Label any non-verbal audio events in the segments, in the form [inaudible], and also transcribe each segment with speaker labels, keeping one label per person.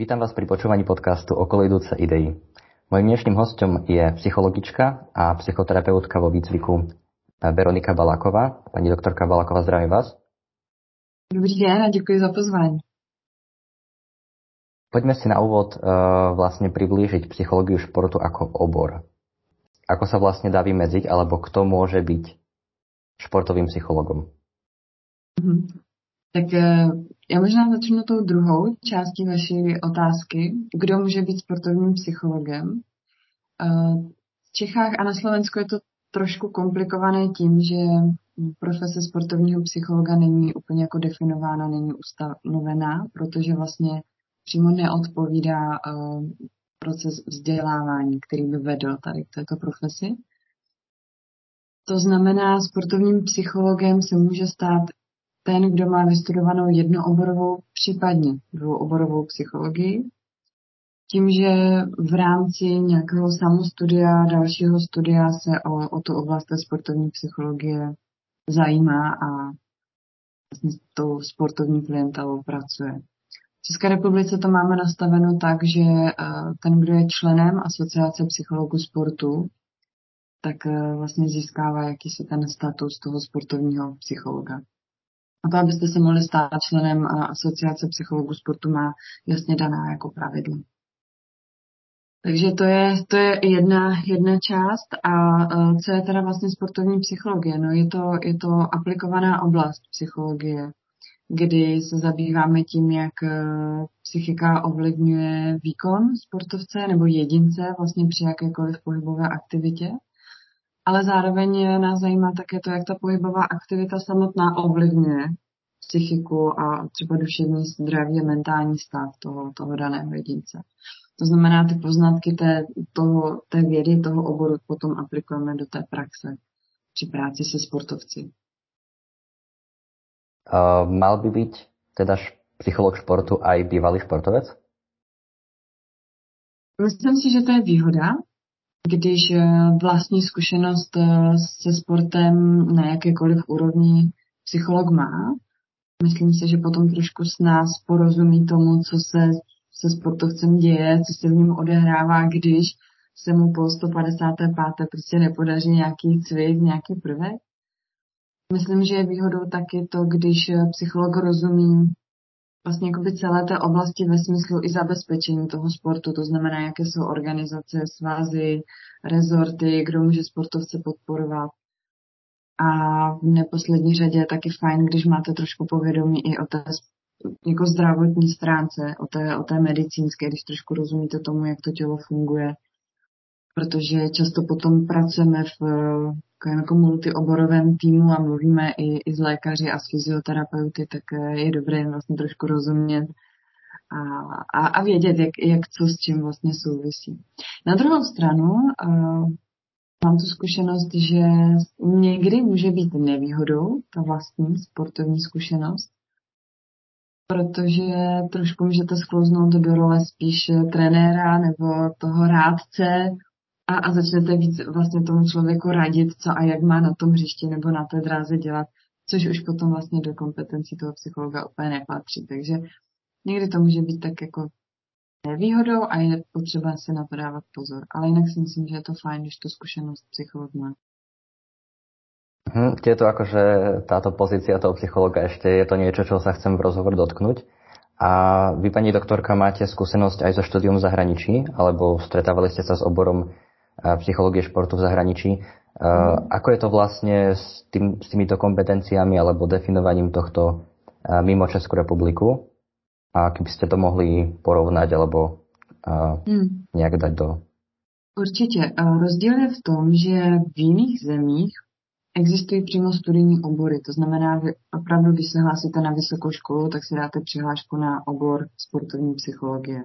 Speaker 1: Vítam vás pri počúvaní podcastu Okolo idúce idei. Mojím dnešným hostom je psychologička a psychoterapeutka vo výcviku Veronika Baláková. Pani doktorka Baláková, zdravím vás.
Speaker 2: Dobrý den a děkuji za pozvání.
Speaker 1: Poďme si na úvod uh, vlastne priblížiť psychológiu športu ako obor. Ako sa vlastne dá vymedziť, alebo kto môže byť športovým psychologom?
Speaker 2: Mm-hmm. Tak eh, já možná začnu tou druhou částí vaší otázky. Kdo může být sportovním psychologem? Eh, v Čechách a na Slovensku je to trošku komplikované tím, že profese sportovního psychologa není úplně jako definována, není ustanovená, protože vlastně přímo neodpovídá eh, proces vzdělávání, který by vedl tady k této profesi. To znamená, sportovním psychologem se může stát ten, kdo má vystudovanou jednooborovou, případně dvouoborovou psychologii, tím, že v rámci nějakého samostudia, dalšího studia se o, o tu oblast sportovní psychologie zajímá a vlastně s tou sportovní klientelou pracuje. V České republice to máme nastaveno tak, že eh, ten, kdo je členem Asociace psychologů sportu, tak eh, vlastně získává jakýsi ten status toho sportovního psychologa. A to, abyste se mohli stát členem asociace psychologů sportu, má jasně daná jako pravidla. Takže to je, to je jedna, jedna část. A co je teda vlastně sportovní psychologie? No je to, je to aplikovaná oblast psychologie, kdy se zabýváme tím, jak e, psychika ovlivňuje výkon sportovce nebo jedince vlastně při jakékoliv pohybové aktivitě ale zároveň nás zajímá také to, jak ta pohybová aktivita samotná ovlivňuje psychiku a třeba duševní zdraví a mentální stav toho, toho daného jedince. To znamená, ty poznatky té, toho, té vědy, toho oboru potom aplikujeme do té praxe při práci se sportovci.
Speaker 1: Uh, mal by být teda psycholog športu i bývalý športovec?
Speaker 2: Myslím si, že to je výhoda, když eh, vlastní zkušenost eh, se sportem na jakékoliv úrovni psycholog má, myslím si, že potom trošku s nás porozumí tomu, co se se sportovcem děje, co se v něm odehrává, když se mu po 155. prostě nepodaří nějaký cvik, nějaký prvek. Myslím, že je výhodou taky to, když eh, psycholog rozumí vlastně jakoby celé té oblasti ve smyslu i zabezpečení toho sportu, to znamená, jaké jsou organizace, svazy, rezorty, kdo může sportovce podporovat. A v neposlední řadě je taky fajn, když máte trošku povědomí i o té jako zdravotní stránce, o té, o té medicínské, když trošku rozumíte tomu, jak to tělo funguje. Protože často potom pracujeme v jako multioborovém týmu a mluvíme i, i s lékaři a s fyzioterapeuty, tak eh, je dobré vlastně trošku rozumět a, a, a vědět, jak, jak co s čím vlastně souvisí. Na druhou stranu uh, mám tu zkušenost, že někdy může být nevýhodou ta vlastní sportovní zkušenost, protože trošku můžete sklouznout do role spíš trenéra nebo toho rádce, a, a začnete víc vlastně tomu člověku radit, co a jak má na tom hřišti nebo na té dráze dělat, což už potom vlastně do kompetencí toho psychologa úplně nepatří. Takže někdy to může být tak jako nevýhodou a je potřeba si na to dávat pozor. Ale jinak si myslím, že je to fajn, když tu zkušenost psycholog má.
Speaker 1: Hm, je to akože táto pozícia toho psychologa ešte je to niečo, čo sa chcem v rozhovor dotknúť. A vy, pani doktorka, máte skúsenosť aj zo štúdium v zahraničí, alebo stretávali ste sa s oborom psychológie športu v zahraničí. Mm. Ako je to vlastne s, tým, s týmito kompetenciami alebo definovaním tohto mimo Českú republiku? A keby ste to mohli porovnať alebo mm. nějak dať do...
Speaker 2: Určitě. Rozdíl je v tom, že v jiných zemích existují přímo studijní obory. To znamená, že opravdu, když se hlásíte na vysokou školu, tak si dáte přihlášku na obor sportovní psychologie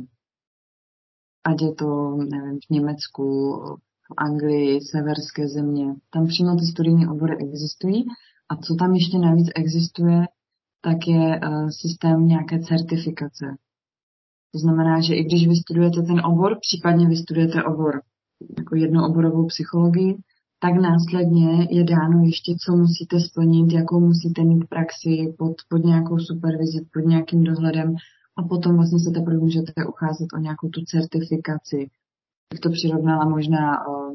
Speaker 2: ať je to nevím, v Německu, v Anglii, severské země. Tam přímo ty studijní obory existují. A co tam ještě navíc existuje, tak je uh, systém nějaké certifikace. To znamená, že i když vystudujete ten obor, případně vystudujete obor jako jednooborovou psychologii, tak následně je dáno ještě, co musíte splnit, jakou musíte mít praxi pod, pod nějakou supervizi, pod nějakým dohledem, a potom vlastně se teprve můžete ucházet o nějakou tu certifikaci. Jak to přirovnala možná, o,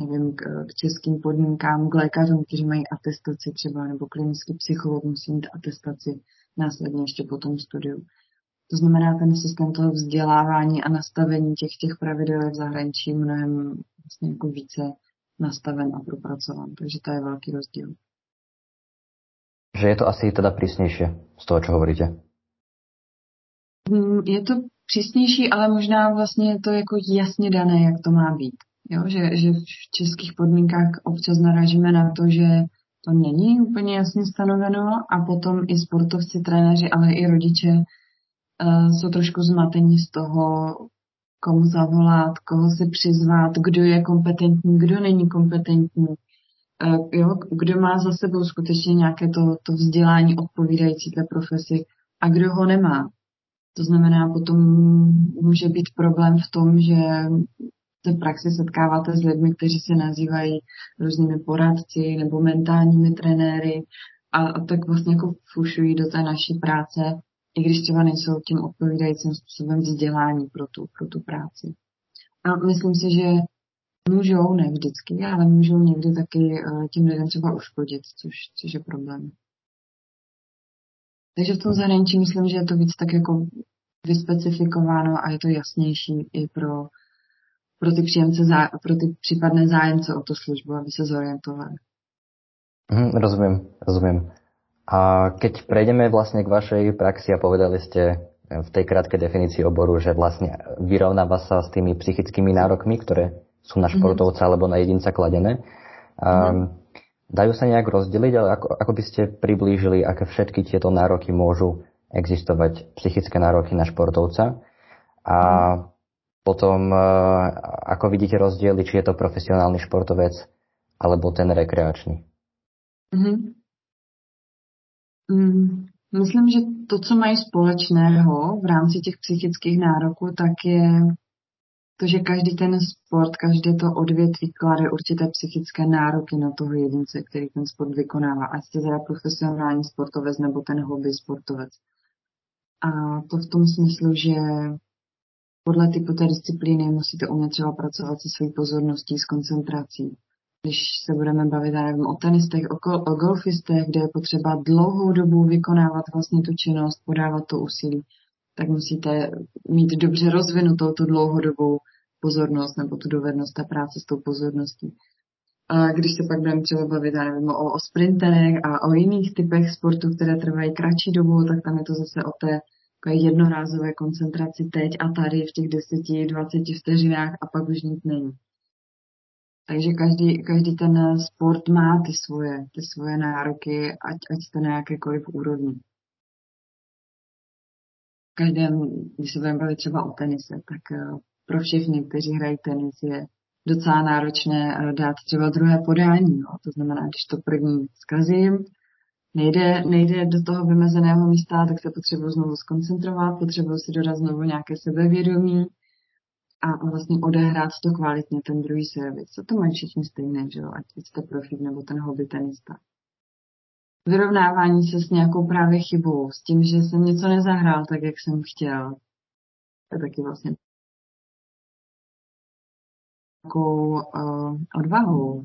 Speaker 2: nevím, k, k českým podmínkám, k lékařům, kteří mají atestaci třeba, nebo klinický psycholog musí mít atestaci následně ještě po tom studiu. To znamená, ten systém toho vzdělávání a nastavení těch, těch pravidel je v zahraničí mnohem vlastně jako více nastaven a propracovan. Takže to je velký rozdíl.
Speaker 1: Že je to asi teda přísnější z toho, co hovoríte?
Speaker 2: Mm, je to přísnější, ale možná vlastně je to jako jasně dané, jak to má být. Jo? Že, že v českých podmínkách občas narážíme na to, že to není úplně jasně stanoveno a potom i sportovci, trenéři, ale i rodiče uh, jsou trošku zmatení z toho, komu zavolat, koho si přizvat, kdo je kompetentní, kdo není kompetentní, uh, jo? kdo má za sebou skutečně nějaké to, to vzdělání odpovídající té profesi a kdo ho nemá. To znamená, potom může být problém v tom, že v praxi setkáváte s lidmi, kteří se nazývají různými poradci nebo mentálními trenéry a, a tak vlastně jako fušují do té naší práce, i když třeba nejsou tím odpovídajícím způsobem vzdělání pro tu, pro tu práci. A myslím si, že můžou, ne vždycky, ale můžou někdy taky eh, tím lidem třeba uškodit, což, což je problém. Takže v tom zahraničí myslím, že je to víc tak jako vyspecifikováno a je to jasnější i pro, pro ty příjemce, pro ty případné zájemce o tu službu, aby se zorientovali.
Speaker 1: Mm, rozumím, rozumím. A keď prejdeme vlastne k vašej praxi a povedali ste v tej krátkej definícii oboru, že vlastne vyrovnáva sa s tými psychickými nárokmi, ktoré sú na mhm. športovca mm-hmm. alebo na jedinca kladené. Mm-hmm. Dajú sa nejak rozdeliť, ale ako, ako by ste priblížili, aké všetky tieto nároky môžu existovať, psychické nároky na športovca. A potom, e, ako vidíte rozdiely, či je to profesionálny športovec, alebo ten rekreačný?
Speaker 2: Mm-hmm. Mm, myslím, že to, co mají společného v rámci těch psychických nároků, tak je to, že každý ten sport, každé to odvětví klade určité psychické nároky na toho jedince, který ten sport vykonává, ať jste teda profesionální sportovec nebo ten hobby sportovec. A to v tom smyslu, že podle typu té disciplíny musíte umět třeba pracovat se svojí pozorností, s koncentrací. Když se budeme bavit, nevím, o tenistech, o, o golfistech, kde je potřeba dlouhou dobu vykonávat vlastně tu činnost, podávat to úsilí, tak musíte mít dobře rozvinutou tu dlouhodobou pozornost nebo tu dovednost té práce s tou pozorností. A když se pak budeme třeba bavit, já nevím, o, o sprinterech a o jiných typech sportu, které trvají kratší dobu, tak tam je to zase o té jednorázové koncentraci teď a tady v těch 10-20 vteřinách a pak už nic není. Takže každý, každý ten sport má ty svoje, ty svoje nároky, ať, ať jste na jakékoliv úrovni. Každém, když se budeme bavit třeba o tenise, tak eh, pro všechny, kteří hrají tenis, je docela náročné eh, dát třeba druhé podání. Jo. To znamená, když to první zkazím, nejde, nejde do toho vymezeného místa, tak se potřebuji znovu skoncentrovat, potřebuji si dodat znovu nějaké sebevědomí a vlastně odehrát to kvalitně, ten druhý servis. Co to mají všichni stejné, že jo? ať jste profík nebo ten hobby tenista. Vyrovnávání se s nějakou právě chybou, s tím, že jsem něco nezahrál tak, jak jsem chtěl. To je taky vlastně takovou uh, odvahou.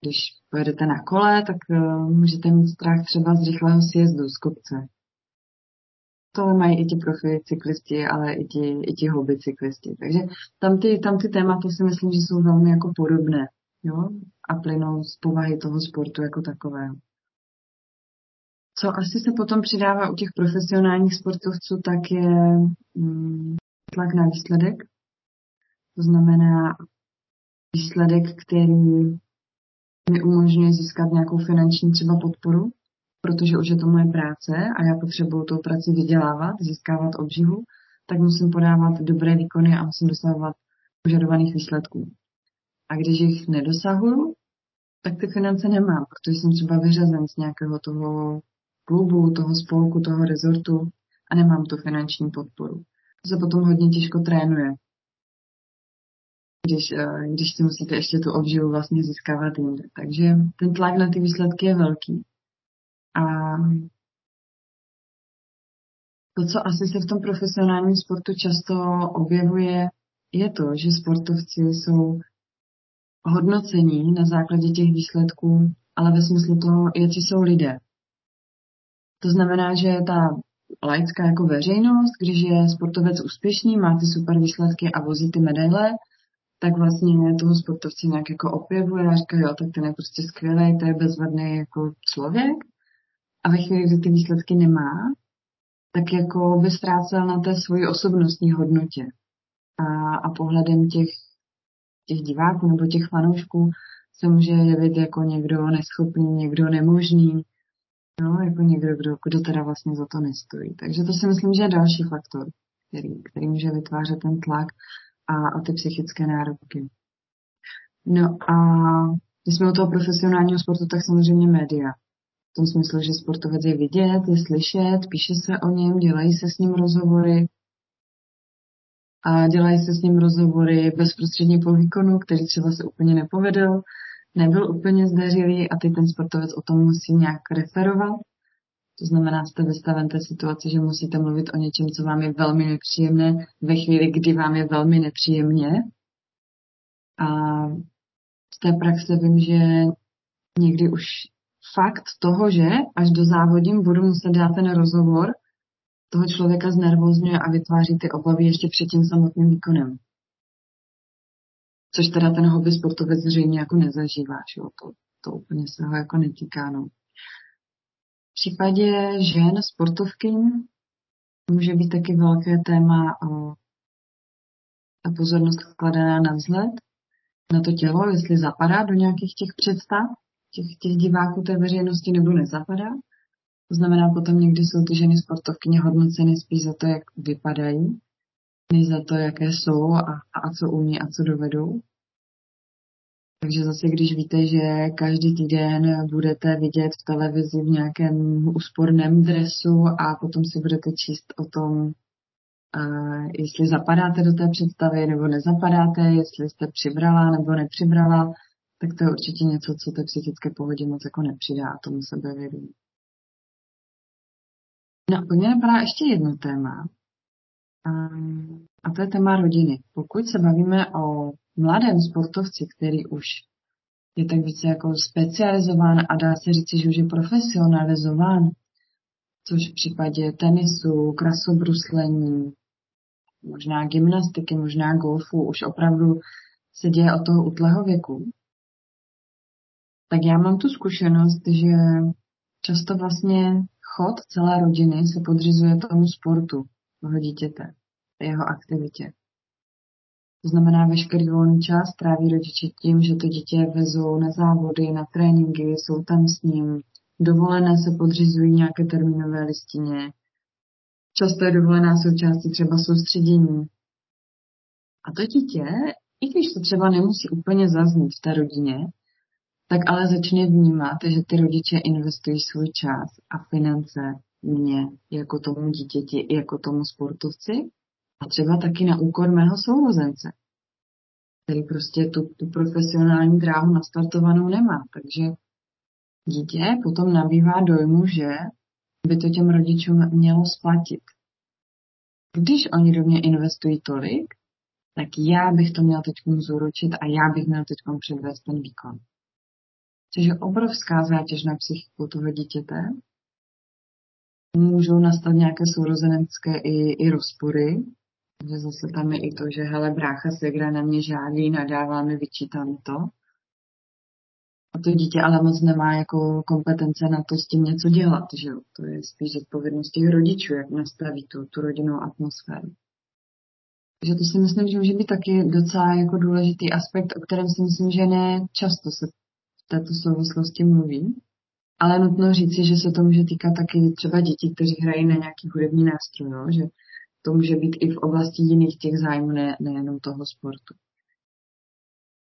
Speaker 2: Když pojedete na kole, tak uh, můžete mít strach třeba z rychlého sjezdu z kopce. To mají i ti profi cyklisti, ale i ti, i ti hobby cyklisti. Takže tam ty, tam ty témata si myslím, že jsou velmi jako podobné. Jo? A plynou z povahy toho sportu jako takového. Co asi se potom přidává u těch profesionálních sportovců, tak je mm, tlak na výsledek. To znamená výsledek, který mi umožňuje získat nějakou finanční třeba podporu, protože už je to moje práce a já potřebuju tou prací vydělávat, získávat obživu, tak musím podávat dobré výkony a musím dosahovat požadovaných výsledků. A když jich nedosahuju, tak ty finance nemám, protože jsem třeba vyřazen z nějakého toho klubu, toho spolku, toho rezortu a nemám tu finanční podporu. To se potom hodně těžko trénuje když, eh, když si musíte ještě tu obživu vlastně získávat jinde. Takže ten tlak na ty výsledky je velký. A to, co asi se v tom profesionálním sportu často objevuje, je to, že sportovci jsou hodnocení na základě těch výsledků, ale ve smyslu toho, jaký jsou lidé. To znamená, že ta laická jako veřejnost, když je sportovec úspěšný, má ty super výsledky a vozí ty medaile, tak vlastně toho sportovce nějak jako opěvuje a říká, jo, tak ten je prostě skvělý, to je bezvadný jako člověk. A ve chvíli, kdy ty výsledky nemá, tak jako by ztrácel na té svoji osobnostní hodnotě a, a pohledem těch, těch diváků nebo těch fanoušků se může jevit jako někdo neschopný, někdo nemožný, no, jako někdo, kdo, kdo teda vlastně za to nestojí. Takže to si myslím, že je další faktor, který, který může vytvářet ten tlak a, a ty psychické nároky. No a když jsme u toho profesionálního sportu, tak samozřejmě média. V tom smyslu, že sportovec je vidět, je slyšet, píše se o něm, dělají se s ním rozhovory, a dělají se s ním rozhovory bezprostředně po výkonu, který třeba se úplně nepovedl, nebyl úplně zdařilý a teď ten sportovec o tom musí nějak referovat. To znamená, jste vystaven té situaci, že musíte mluvit o něčem, co vám je velmi nepříjemné, ve chvíli, kdy vám je velmi nepříjemně. A z té praxe vím, že někdy už fakt toho, že až do závodím budu muset dát ten rozhovor, toho člověka znervozňuje a vytváří ty obavy ještě před tím samotným výkonem. Což teda ten hobby sportovec zřejmě jako nezažívá, jo? To, to úplně se ho jako netýká. No. V případě žen sportovkyň může být taky velké téma o ta pozornost skladaná na vzhled, na to tělo, jestli zapadá do nějakých těch představ, těch, těch diváků té veřejnosti nebo nezapadá. To znamená, potom někdy jsou ty ženy sportovkyně hodnoceny spíš za to, jak vypadají, než za to, jaké jsou a, a co umí a co dovedou. Takže zase, když víte, že každý týden budete vidět v televizi v nějakém úsporném dresu a potom si budete číst o tom, uh, jestli zapadáte do té představy nebo nezapadáte, jestli jste přibrala nebo nepřibrala, tak to je určitě něco, co té psychické pohodě moc jako nepřidá tomu sebevědomí. No, mě napadá ještě jedno téma. A to je téma rodiny. Pokud se bavíme o mladém sportovci, který už je tak více jako specializován a dá se říct, že už je profesionalizován, což v případě tenisu, krasobruslení, možná gymnastiky, možná golfu, už opravdu se děje od toho útleho věku. Tak já mám tu zkušenost, že často vlastně chod celé rodiny se podřizuje tomu sportu toho dítěte, jeho aktivitě. To znamená, veškerý volný čas tráví rodiče tím, že to dítě vezou na závody, na tréninky, jsou tam s ním, dovolené se podřizují nějaké termínové listině, často je dovolená součástí třeba soustředění. A to dítě, i když to třeba nemusí úplně zaznít v té rodině, tak ale začne vnímat, že ty rodiče investují svůj čas a finance mě jako tomu dítěti, jako tomu sportovci a třeba taky na úkor mého sourozence, který prostě tu, tu profesionální dráhu nastartovanou nemá. Takže dítě potom nabývá dojmu, že by to těm rodičům mělo splatit. Když oni do mě investují tolik, tak já bych to měl teď zúročit a já bych měl teď předvést ten výkon což je obrovská zátěž na psychiku toho dítěte. Můžou nastat nějaké sourozenecké i, i rozpory, že zase tam je i to, že hele, brácha segra na mě žádí, nadává mi, vyčítá mi to. A to dítě ale moc nemá jako kompetence na to s tím něco dělat, že jo? To je spíš odpovědnost těch rodičů, jak nastaví tu, tu rodinnou atmosféru. Takže to si myslím, že může být taky docela jako důležitý aspekt, o kterém si myslím, že ne často se této souvislosti mluví. Ale nutno říci, že se to může týkat taky třeba dětí, kteří hrají na nějaký hudební nástroj, no? že to může být i v oblasti jiných těch zájmů, ne, nejenom toho sportu.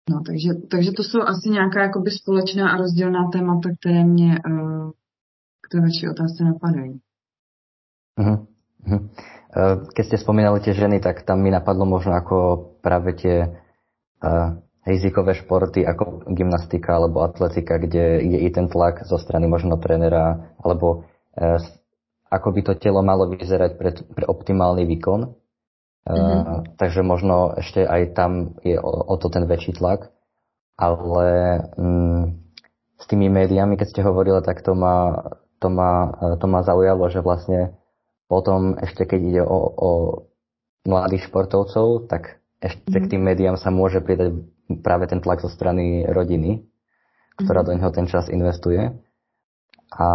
Speaker 2: No, takže, takže to jsou asi nějaká jakoby společná a rozdílná témata, které mě uh, k té vaší otázce napadají.
Speaker 1: Uh-huh. Uh-huh. Keď spomínali tie ženy, tak tam mi napadlo možno ako práve tie uh, rizikové športy ako gymnastika alebo atletika, kde je i ten tlak zo strany možno trénera alebo e, ako by to telo malo vyzerať pre, pre optimálny výkon. Mm-hmm. Uh, takže možno ešte aj tam je o, o to ten väčší tlak. Ale um, s tými médiami, keď ste hovorili, tak to ma, to ma, to ma zaujalo, že vlastne potom ešte keď ide o, o mladých športovcov, tak ešte mm-hmm. k tým médiám sa môže pridať práve ten tlak zo strany rodiny, ktorá mm-hmm. do neho ten čas investuje. A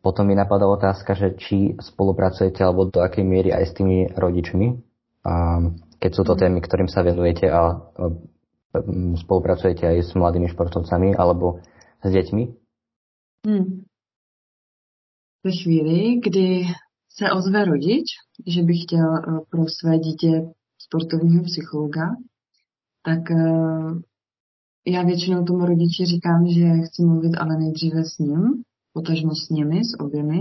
Speaker 1: potom mi napadá otázka, že či spolupracujete alebo do akej miery aj s tými rodičmi, a keď sú to mhm. témy, ktorým sa venujete a spolupracujete aj s mladými športovcami alebo s dětmi?
Speaker 2: Hmm. Ve chvíli, kdy se ozve rodič, že by chtěl eh, pro své dítě sportovního psychologa, tak eh, já většinou tomu rodiči říkám, že chci mluvit ale nejdříve s ním, potažmo s nimi, s oběmi,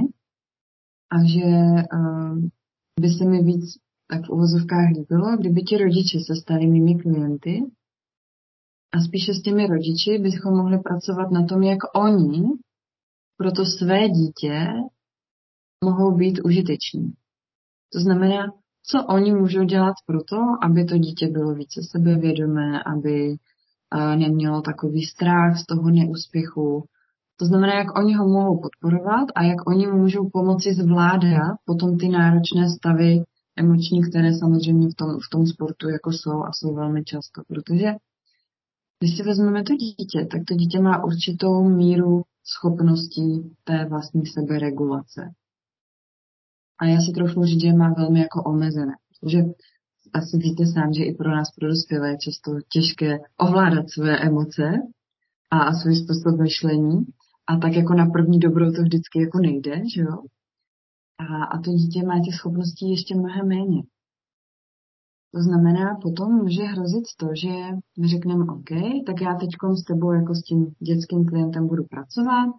Speaker 2: a že eh, by se mi víc tak v uvozovkách líbilo, kdyby ti rodiče se stali mými klienty a spíše s těmi rodiči bychom mohli pracovat na tom, jak oni pro to své dítě mohou být užiteční. To znamená, co oni můžou dělat pro to, aby to dítě bylo více sebevědomé, aby nemělo takový strach z toho neúspěchu. To znamená, jak oni ho mohou podporovat a jak oni můžou pomoci zvládat potom ty náročné stavy emoční, které samozřejmě v tom, v tom sportu jako jsou a jsou velmi často, protože když si vezmeme to dítě, tak to dítě má určitou míru schopností té vlastní seberegulace. A já si trochu říct, že má velmi jako omezené. Protože asi víte sám, že i pro nás, pro dospělé, je často těžké ovládat své emoce a svůj způsob myšlení. A tak jako na první dobro to vždycky jako nejde, že jo? A, a to dítě má těch schopností ještě mnohem méně. To znamená, potom může hrozit to, že my řekneme OK, tak já teď s tebou jako s tím dětským klientem budu pracovat,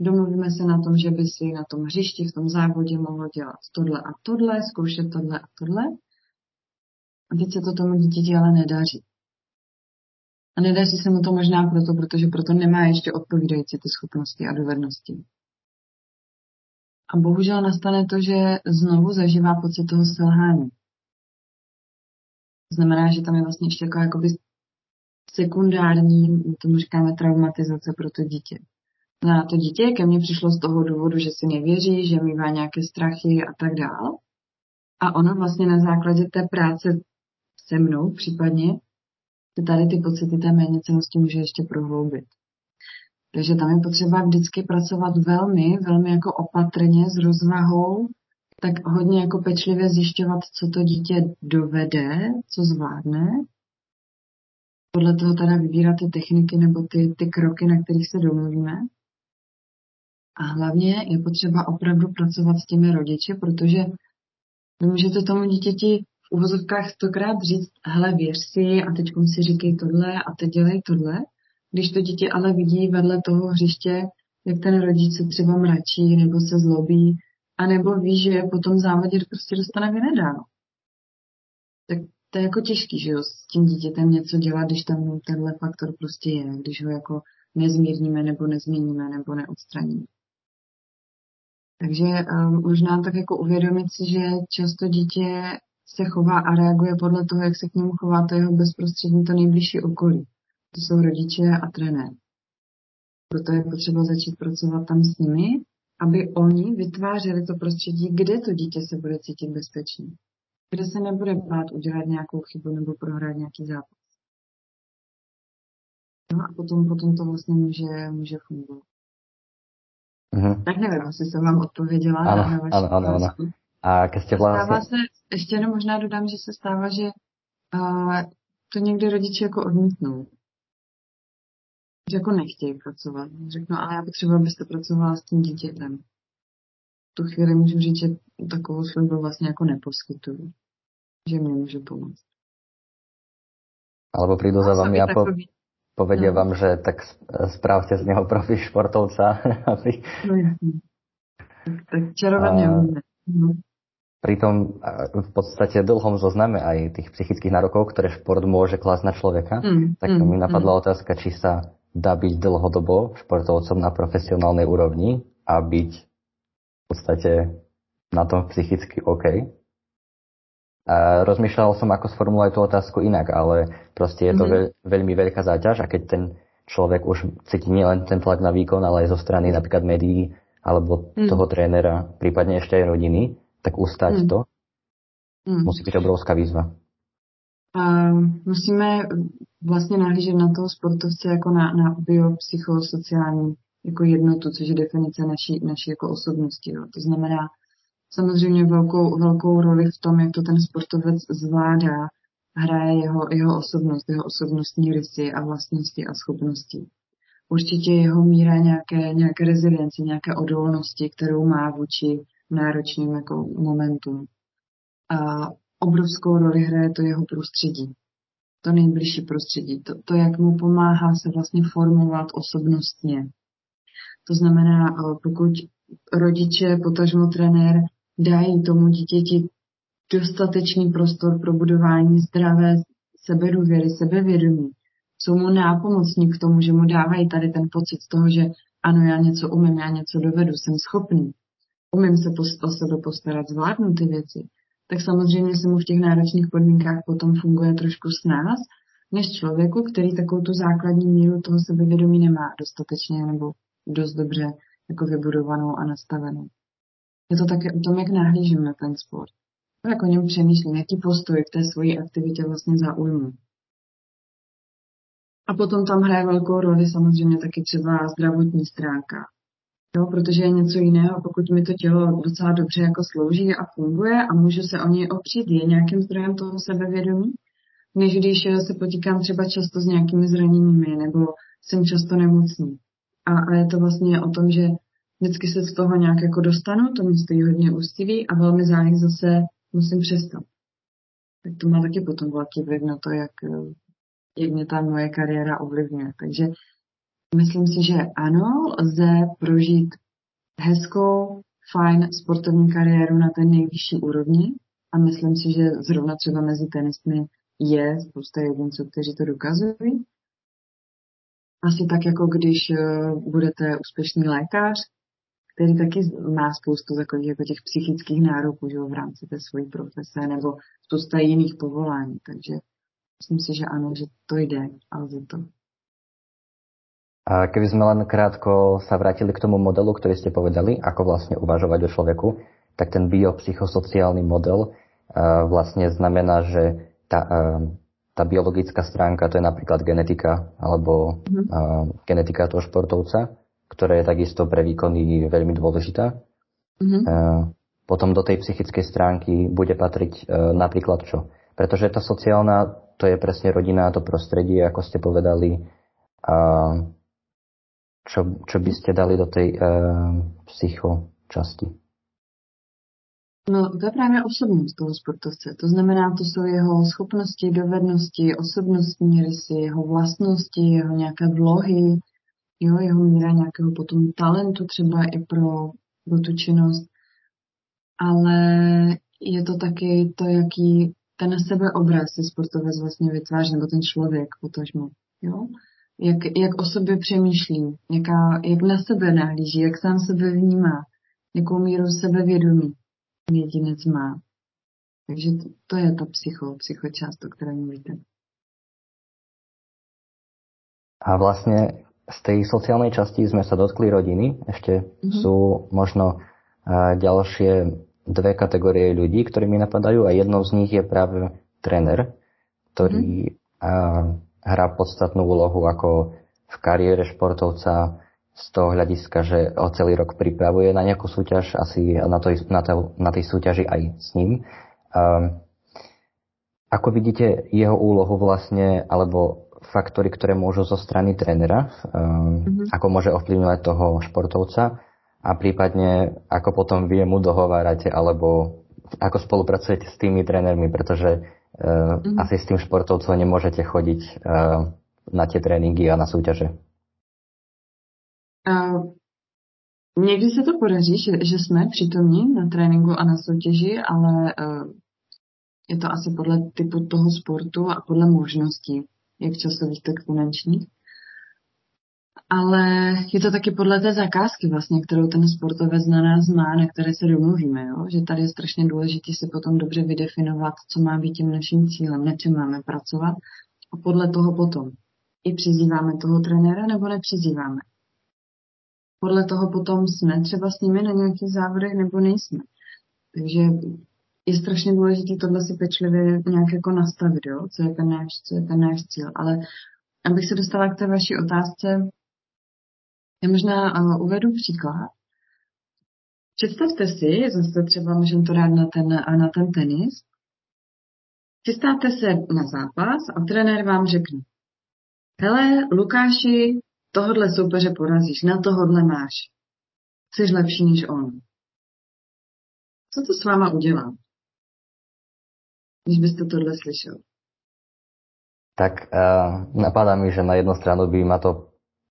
Speaker 2: domluvíme se na tom, že by si na tom hřišti, v tom závodě mohlo dělat tohle a tohle, zkoušet tohle a tohle. A teď se to tomu dítěti ale nedaří. A nedaří se mu to možná proto, protože proto nemá ještě odpovídající ty schopnosti a dovednosti. A bohužel nastane to, že znovu zažívá pocit toho selhání. To znamená, že tam je vlastně ještě jako jakoby sekundární, tomu říkáme traumatizace pro to dítě. Na to dítě ke mně přišlo z toho důvodu, že si nevěří, že mývá nějaké strachy a tak dál. A ono vlastně na základě té práce se mnou případně tady ty pocity té méněcenosti může ještě prohloubit. Takže tam je potřeba vždycky pracovat velmi, velmi jako opatrně, s rozvahou, tak hodně jako pečlivě zjišťovat, co to dítě dovede, co zvládne. Podle toho teda vybírat ty techniky nebo ty, ty kroky, na kterých se domluvíme. A hlavně je potřeba opravdu pracovat s těmi rodiči, protože vy můžete tomu dítěti uvozovkách stokrát říct, hele, věř si a teď si říkej tohle a teď dělej tohle. Když to dítě ale vidí vedle toho hřiště, jak ten rodič se třeba mračí nebo se zlobí, a nebo ví, že po tom závodě prostě dostane vynedáno. Tak to je jako těžký, že jo, s tím dítětem něco dělat, když tam tenhle faktor prostě je, když ho jako nezmírníme nebo nezměníme nebo neodstraníme. Takže um, možná tak jako uvědomit si, že často dítě se chová a reaguje podle toho, jak se k němu chová to jeho bezprostřední, to nejbližší okolí. To jsou rodiče a trenér. Proto je potřeba začít pracovat tam s nimi, aby oni vytvářeli to prostředí, kde to dítě se bude cítit bezpečně. Kde se nebude bát udělat nějakou chybu nebo prohrát nějaký zápas. No a potom, potom to vlastně může, může fungovat. Mm-hmm. Tak nevím, asi jsem vám odpověděla
Speaker 1: ano, na vaši ano, ano, ano. A ste
Speaker 2: vlastně... Stává se, ještě jenom možná dodám, že se stává, že uh, to někdy rodiče jako odmítnou. Že jako nechtějí pracovat. Řeknu, ale já potřebuji, abyste pracovala s tím dítětem. V tu chvíli můžu říct, že takovou službu vlastně jako neposkytuju. Že mi může pomoct.
Speaker 1: Alebo prídu za vami a po, povedia no. vám, že tak správte z neho profi športovca. [laughs]
Speaker 2: aby... No jasný. Tak, tak čarovat neumíme. No.
Speaker 1: Pri tom v podstate dlhom zozname aj tých psychických nárokov, ktoré šport môže klásť na človeka, mm, tak mm, mi napadla mm. otázka, či sa dá byť dlhodobo športovcom na profesionálnej úrovni a byť v podstate na tom psychicky OK. A rozmýšľal som, ako sformulovať tú otázku inak, ale proste je to mm-hmm. veľ, veľmi veľká záťaž a keď ten človek už cíti nielen ten tlak na výkon, ale aj zo strany napríklad médií alebo mm. toho trénera, prípadne ešte aj rodiny, tak ustať mm. to mm. musí byť obrovská výzva.
Speaker 2: A musíme vlastně nahlížet na toho sportovce jako na, na biopsychosociální jako jednotu, což je definice naší, naší jako osobnosti. Jo. To znamená samozřejmě velkou, velkou roli v tom, jak to ten sportovec zvládá, hraje jeho, jeho osobnost, jeho osobnostní rysy a vlastnosti a schopnosti. Určitě jeho míra nějaké, nějaké rezilience, nějaké odolnosti, kterou má vůči náročným jako momentům. A obrovskou roli hraje to jeho prostředí. To nejbližší prostředí. To, to jak mu pomáhá se vlastně formovat osobnostně. To znamená, pokud rodiče, potažmo trenér, dají tomu dítěti dostatečný prostor pro budování zdravé sebedůvěry, sebevědomí, jsou mu nápomocní k tomu, že mu dávají tady ten pocit z toho, že ano, já něco umím, já něco dovedu, jsem schopný, umím se o sebe postarat, zvládnu ty věci, tak samozřejmě se mu v těch náročných podmínkách potom funguje trošku s nás, než člověku, který takovou tu základní míru toho sebevědomí nemá dostatečně nebo dost dobře jako vybudovanou a nastavenou. Je to také o tom, jak nahlížím na ten sport. Jak o něm přemýšlím, jaký postoj k té svoji aktivitě vlastně zaujmu. A potom tam hraje velkou roli samozřejmě taky třeba zdravotní stránka. Jo, protože je něco jiného, pokud mi to tělo docela dobře jako slouží a funguje a můžu se o něj opřít, je nějakým zdrojem toho sebevědomí, než když se potýkám třeba často s nějakými zraněními nebo jsem často nemocný. A, a je to vlastně o tom, že vždycky se z toho nějak jako dostanu, to mi stojí hodně ústivý a velmi záhy zase musím přestat. Tak to má taky potom velký vliv na to, jak, jak mě ta moje kariéra ovlivňuje. Takže myslím si, že ano, lze prožít hezkou, fajn sportovní kariéru na té nejvyšší úrovni a myslím si, že zrovna třeba mezi tenistmi je spousta jedinců, kteří to dokazují. Asi tak, jako když eh, budete úspěšný lékař, který taky má spoustu takových jako těch psychických nároků že, v rámci té své profese nebo spousta jiných povolání. Takže myslím si, že ano, že to jde a lze to.
Speaker 1: A keby sme len krátko sa vrátili k tomu modelu, ktorý ste povedali, ako vlastne uvažovať o človeku, tak ten biopsychosociálny model uh, vlastne znamená, že tá, uh, tá biologická stránka, to je napríklad genetika alebo mm-hmm. uh, genetika toho športovca, ktorá je takisto pre výkony veľmi dôležitá. Mm-hmm. Uh, potom do tej psychickej stránky bude patriť uh, napríklad čo? Pretože tá sociálna, to je presne rodina, to prostredie, ako ste povedali. Uh, čo, čo by ste dali do tej uh, psycho časti?
Speaker 2: No, to je právě osobnost toho sportovce. To znamená, to jsou jeho schopnosti, dovednosti, osobnostní rysy, jeho vlastnosti, jeho nějaké vlohy, jo, jeho míra nějakého potom talentu třeba i pro, pro tu činnost. Ale je to taky to, jaký ten sebeobraz si sportovec vlastně vytváří, nebo ten člověk potažmo. Jo? Jak, jak o sobě přemýšlí, jaká, jak na sebe nahlíží, jak sám sebe vnímá, jakou míru sebevědomí jedinec má. Takže to, to je ta psycho, psychočást, o které mluvíte.
Speaker 1: A vlastne z tej sociálnej časti sme sa dotkli rodiny. Ešte mm-hmm. sú možno uh, ďalšie dve kategórie ľudí, ktorí mi napadajú a jednou z nich je práve tréner, ktorý mm-hmm. Hrá podstatnú úlohu ako v kariére športovca z toho hľadiska, že o celý rok pripravuje na nejakú súťaž, asi na, to, na, to, na tej súťaži aj s ním. Um, ako vidíte jeho úlohu vlastne, alebo faktory, ktoré môžu zo strany trénera, um, mm-hmm. ako môže ovplyvňovať toho športovca a prípadne ako potom vy mu dohovárate, alebo ako spolupracujete s tými trénermi, pretože mm-hmm. asi s tým športovcom nemôžete chodiť uh, na tie tréninky a na súťaže.
Speaker 2: Uh, někdy se to podaří, že, že jsme přítomní na tréninku a na soutěži, ale uh, je to asi podle typu toho sportu a podle možností, jak časových, tak finančních. Ale je to taky podle té zakázky vlastně, kterou ten sportovec na nás má, na které se domluvíme, jo? že tady je strašně důležité si potom dobře vydefinovat, co má být tím naším cílem, na čem máme pracovat a podle toho potom i přizýváme toho trenéra nebo nepřizýváme. Podle toho potom jsme třeba s nimi na nějakých závodech nebo nejsme. Takže je strašně důležité tohle si pečlivě nějak jako nastavit, jo? Co, je ten náš, co je ten náš cíl. Ale abych se dostala k té vaší otázce, já možná uh, uvedu příklad. Představte si, zase třeba můžeme to dát na ten, na ten tenis, chystáte se na zápas a trenér vám řekne, hele, Lukáši, tohodle soupeře porazíš, na tohodle máš. Jsi lepší než on. Co to s váma udělá? Když byste tohle slyšel.
Speaker 1: Tak uh, napadá mi, že na jednu stranu by ma to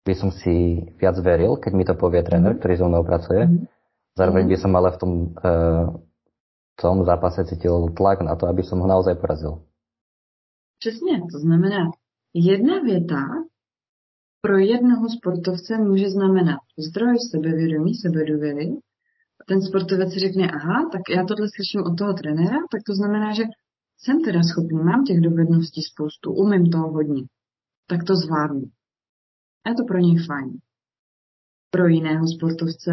Speaker 1: by som si viac veril, keď mi to povie tréner, mm-hmm. ktorý so mnou pracuje. Mm-hmm. Zároveň by som ale v tom, uh, tom zápase cítil tlak na to, aby som ho naozaj porazil.
Speaker 2: Přesně, to znamená, jedna věta pro jednoho sportovce může znamenat zdroj sebevědomí, sebedůvěry. Ten sportovec si řekne, aha, tak já tohle slyším od toho trenéra, tak to znamená, že jsem teda schopný, mám těch dovedností spoustu, umím toho hodně, tak to zvládnu. A je to pro něj fajn. Pro jiného sportovce,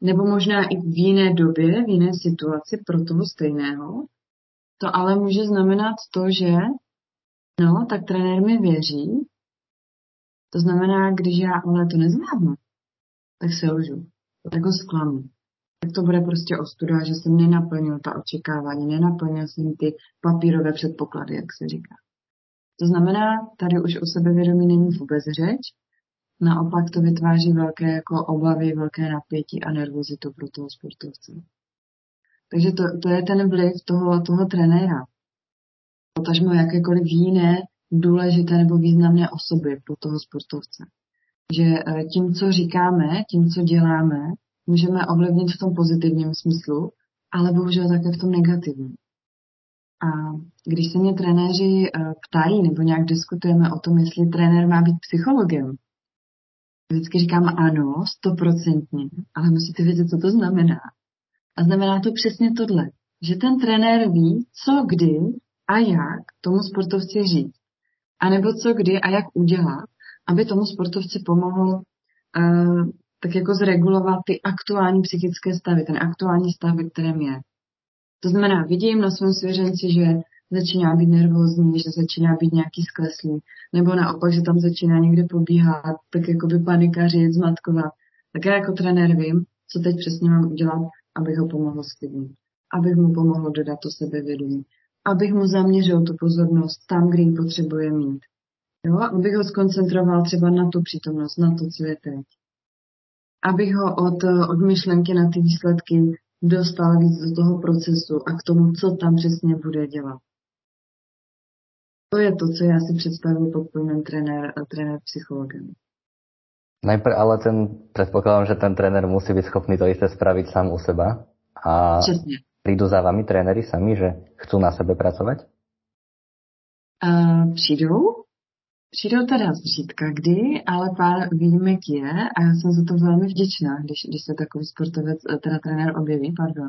Speaker 2: nebo možná i v jiné době, v jiné situaci pro toho stejného, to ale může znamenat to, že no, tak trenér mi věří, to znamená, když já ale to nezvládnu, tak se lžu, tak ho zklamu. Tak to bude prostě ostuda, že jsem nenaplnil ta očekávání, nenaplnil jsem ty papírové předpoklady, jak se říká. To znamená, tady už o sebevědomí není vůbec řeč, Naopak to vytváří velké jako obavy, velké napětí a nervozitu pro toho sportovce. Takže to, to je ten vliv toho, toho trenéra. Potažmo jakékoliv jiné důležité nebo významné osoby pro toho sportovce. Že e, tím, co říkáme, tím, co děláme, můžeme ovlivnit v tom pozitivním smyslu, ale bohužel také v tom negativním. A když se mě trenéři e, ptají nebo nějak diskutujeme o tom, jestli trenér má být psychologem, vždycky říkám ano, stoprocentně, ale musíte vědět, co to znamená. A znamená to přesně tohle, že ten trenér ví, co kdy a jak tomu sportovci říct. A nebo co kdy a jak udělat, aby tomu sportovci pomohl uh, tak jako zregulovat ty aktuální psychické stavy, ten aktuální stav, ve kterém je. To znamená, vidím na svém svěřenci, že začíná být nervózní, že začíná být nějaký skleslý, nebo naopak, že tam začíná někde pobíhat, tak jako by panikařit, zmatkovat. Tak já jako trenér vím, co teď přesně mám udělat, abych ho pomohl sklidnit, abych mu pomohl dodat to sebevědomí, abych mu zaměřil tu pozornost tam, kde ji potřebuje mít. Jo? Abych ho skoncentroval třeba na tu přítomnost, na to, co je teď. Abych ho od, od myšlenky na ty výsledky dostal víc do toho procesu a k tomu, co tam přesně bude dělat. To je to, co já si představuji pod pojmem trenér, trenér psychologem.
Speaker 1: Najprv ale ten, predpokladám, že ten trenér musí být schopný to isté spraviť sám u seba. A
Speaker 2: Přesně.
Speaker 1: prídu za vami tréneri sami, že chcú na sebe pracovat?
Speaker 2: Uh, přijdou. Přijdou teda zřídka kdy, ale pár výjimek je a já jsem za to velmi vděčná, když, když se takový sportovec, teda trenér objeví, pardon.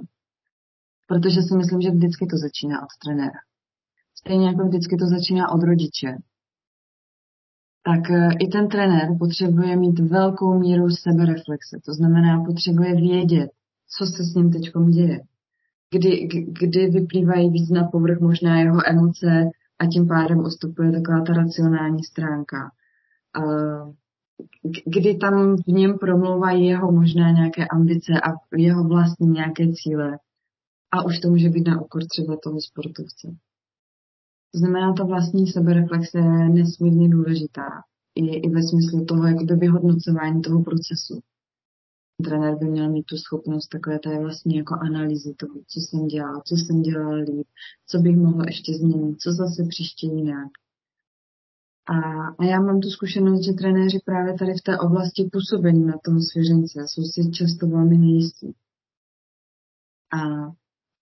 Speaker 2: Protože si myslím, že vždycky to začíná od trenéra stejně jako vždycky to začíná od rodiče, tak e, i ten trenér potřebuje mít velkou míru sebereflexe. To znamená, potřebuje vědět, co se s ním teď děje. Kdy, kdy vyplývají víc na povrch možná jeho emoce a tím pádem ustupuje taková ta racionální stránka. Kdy tam v něm promlouvají jeho možná nějaké ambice a jeho vlastní nějaké cíle. A už to může být na úkor třeba toho sportovce. To znamená, ta vlastní sebereflexe je nesmírně důležitá. I, i ve smyslu toho jakoby vyhodnocování toho procesu. Trenér by měl mít tu schopnost takové té vlastní jako analýzy toho, co jsem dělal, co jsem dělal líp, co bych mohl ještě změnit, co zase příště jinak. A, a já mám tu zkušenost, že trenéři právě tady v té oblasti působení na tom svěřence jsou si často velmi nejistí. A,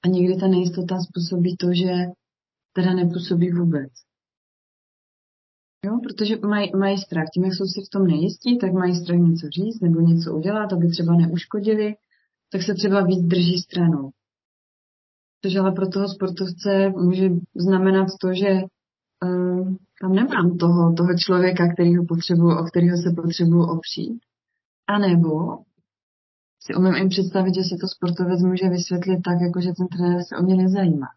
Speaker 2: a někdy ta nejistota způsobí to, že teda nepůsobí vůbec. Jo, protože mají, mají strach. Tím, jak jsou si v tom nejistí, tak mají strach něco říct nebo něco udělat, aby třeba neuškodili, tak se třeba víc drží stranou. Což ale pro toho sportovce může znamenat to, že uh, tam nemám toho, toho člověka, kterýho potřebuju, o kterého se potřebuju opřít. A nebo si umím jim představit, že si to sportovec může vysvětlit tak, jako že ten trenér se o mě nezajímá.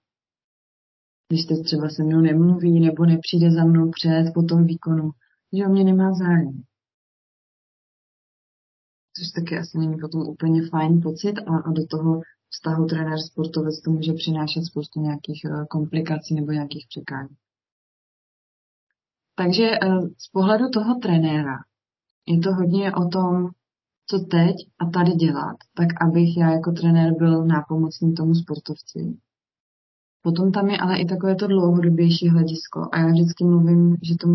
Speaker 2: Když teď třeba se mnou nemluví nebo nepřijde za mnou před po tom výkonu, že o mě nemá zájem. Což taky asi není potom úplně fajn pocit a, a do toho vztahu trenér sportovec to může přinášet spoustu nějakých eh, komplikací nebo nějakých překážek. Takže eh, z pohledu toho trenéra je to hodně o tom, co teď a tady dělat, tak abych já jako trenér byl nápomocný tomu sportovci. Potom tam je ale i takové to dlouhodobější hledisko a já vždycky mluvím, že to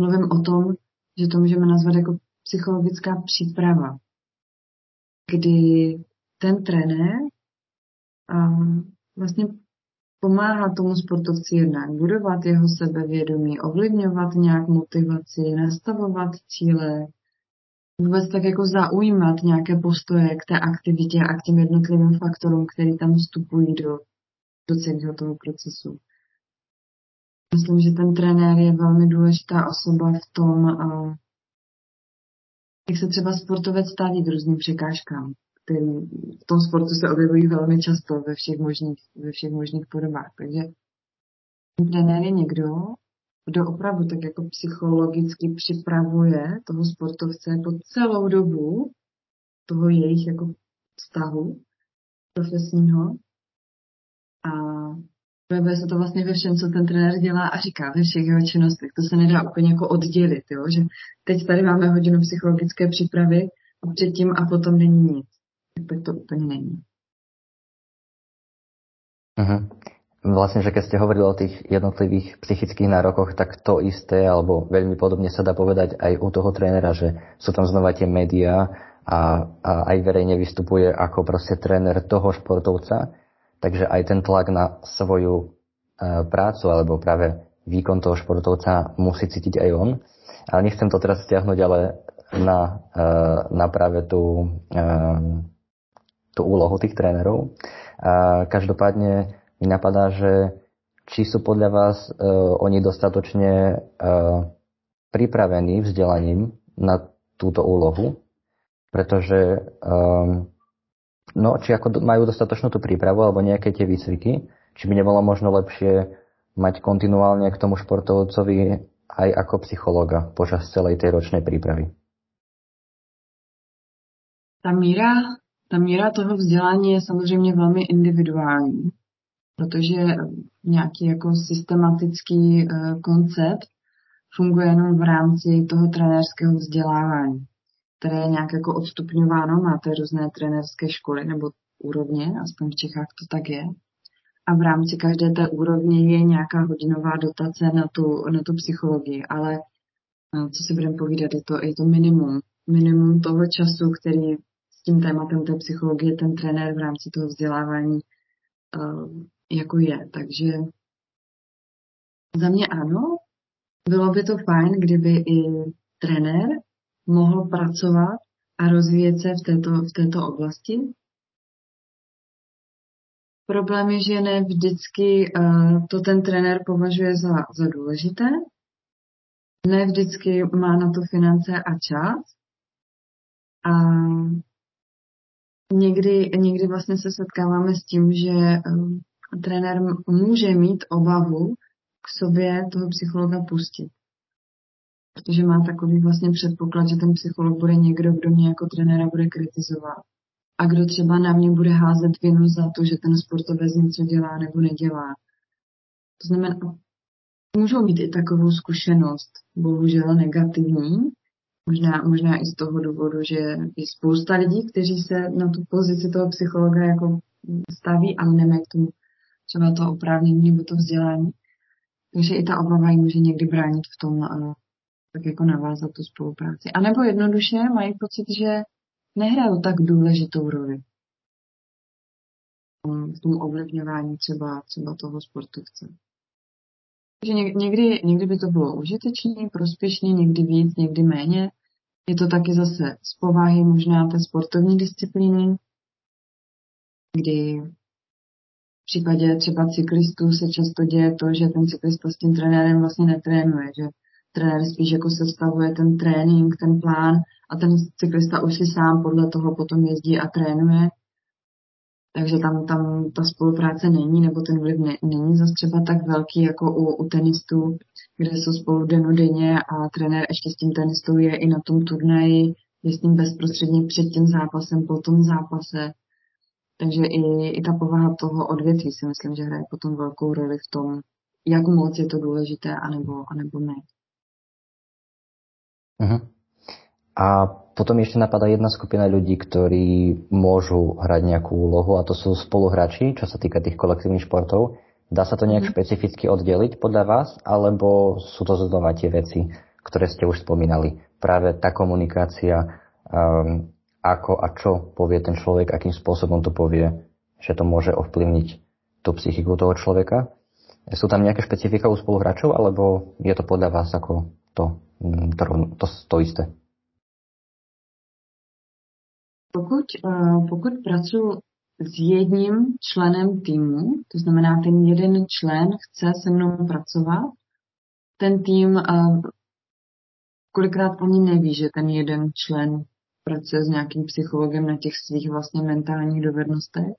Speaker 2: mluvím o tom, že to můžeme nazvat jako psychologická příprava, kdy ten trenér um, vlastně pomáhá tomu sportovci jednak budovat jeho sebevědomí, ovlivňovat nějak motivaci, nastavovat cíle, vůbec tak jako zaujímat nějaké postoje k té aktivitě a k těm jednotlivým faktorům, které tam vstupují do, do celého toho procesu. Myslím, že ten trenér je velmi důležitá osoba v tom, jak se třeba sportovec staví k různým překážkám, který v tom sportu se objevují velmi často ve všech možných, ve všech možných podobách. Takže trenér je někdo, kdo opravdu tak jako psychologicky připravuje toho sportovce po celou dobu toho jejich jako vztahu profesního a projevuje se to vlastně ve všem, co ten trenér dělá a říká ve všech jeho činnostech. To se nedá úplně jako oddělit, jo? že teď tady máme hodinu psychologické přípravy a předtím a potom není nic. Tak to úplně není.
Speaker 1: Uh-huh. Vlastne, že keď ste hovorili o tých jednotlivých psychických nárokoch, tak to isté, alebo veľmi podobne sa dá povedať aj u toho trénera, že sú tam znova tie médiá a, a aj verejne vystupuje ako proste tréner toho športovca, takže aj ten tlak na svoju e, prácu alebo práve výkon toho športovca musí cítiť aj on. Ale nechcem to teraz stiahnuť ale na, e, na práve tú, e, tú úlohu tých trénerov. Každopádne mi napadá, že či sú podľa vás oni dostatočne pripravení vzdelaním na túto úlohu, pretože no, či ako majú dostatočnú tú prípravu alebo nejaké tie výcviky, či by nebolo možno lepšie mať kontinuálne k tomu športovcovi aj ako psychologa počas celej tej ročnej prípravy.
Speaker 2: Ta míra, ta míra toho vzdělání je samozřejmě velmi individuální protože nějaký jako systematický eh, koncept funguje jenom v rámci toho trenérského vzdělávání, které je nějak jako odstupňováno, máte různé trenérské školy nebo úrovně, aspoň v Čechách to tak je. A v rámci každé té úrovně je nějaká hodinová dotace na tu, na tu psychologii, ale eh, co si budeme povídat, je to, je to minimum. Minimum toho času, který s tím tématem té psychologie ten trenér v rámci toho vzdělávání uh, jako je. Takže za mě ano, bylo by to fajn, kdyby i trenér mohl pracovat a rozvíjet se v této, v této oblasti. Problém je, že ne vždycky uh, to ten trenér považuje za, za důležité. Ne vždycky má na to finance a čas. A někdy, někdy vlastně se setkáváme s tím, že um, trenér může mít obavu k sobě toho psychologa pustit. Protože má takový vlastně předpoklad, že ten psycholog bude někdo, kdo mě jako trenéra bude kritizovat. A kdo třeba na mě bude házet vinu za to, že ten sportovec něco dělá nebo nedělá. To znamená, můžou mít i takovou zkušenost, bohužel negativní, možná, možná i z toho důvodu, že je spousta lidí, kteří se na tu pozici toho psychologa jako staví, ale nemají k tomu třeba to oprávnění nebo to vzdělání. Takže i ta obava jim může někdy bránit v tom, ano, tak jako navázat tu spolupráci. A nebo jednoduše mají pocit, že nehrajou tak důležitou roli v tom ovlivňování třeba, třeba toho sportovce. že někdy, někdy by to bylo užitečné, prospěšné, někdy víc, někdy méně. Je to taky zase z povahy možná té sportovní disciplíny, kdy v případě třeba cyklistů se často děje to, že ten cyklista s tím trenérem vlastně netrénuje, že trenér spíš jako sestavuje ten trénink, ten plán a ten cyklista už si sám podle toho potom jezdí a trénuje. Takže tam, tam ta spolupráce není, nebo ten vliv ne, není zase třeba tak velký jako u, u tenistů, kde jsou spolu denodenně a trenér ještě s tím tenistou je i na tom turnaji, je s ním bezprostředně před tím zápasem, po tom zápase. Takže i, i ta povaha toho odvětví si myslím, že hraje potom velkou roli v tom, jak moc je to důležité, anebo, anebo ne.
Speaker 1: Uh-huh. A potom ešte napadá jedna skupina ľudí, ktorí môžu hrať nejakú úlohu a to sú spoluhráči, čo sa týka tých kolektívnych športov. Dá sa to nejak mm. špecificky oddeliť podľa vás, alebo sú to znova tie veci, ktoré ste už spomínali? Práve tá komunikácia, um, ako a čo povie ten človek, akým spôsobom to povie, že to môže ovplyvniť tú psychiku toho človeka. Sú tam nejaké špecifika u spoluhráčov, alebo je to podľa vás ako to, mm, to, to, to isté?
Speaker 2: Pokud, eh, pokud pracuji s jedním členem týmu, to znamená, ten jeden člen chce se mnou pracovat, ten tým eh, kolikrát ani neví, že ten jeden člen pracuje s nějakým psychologem na těch svých vlastně mentálních dovednostech.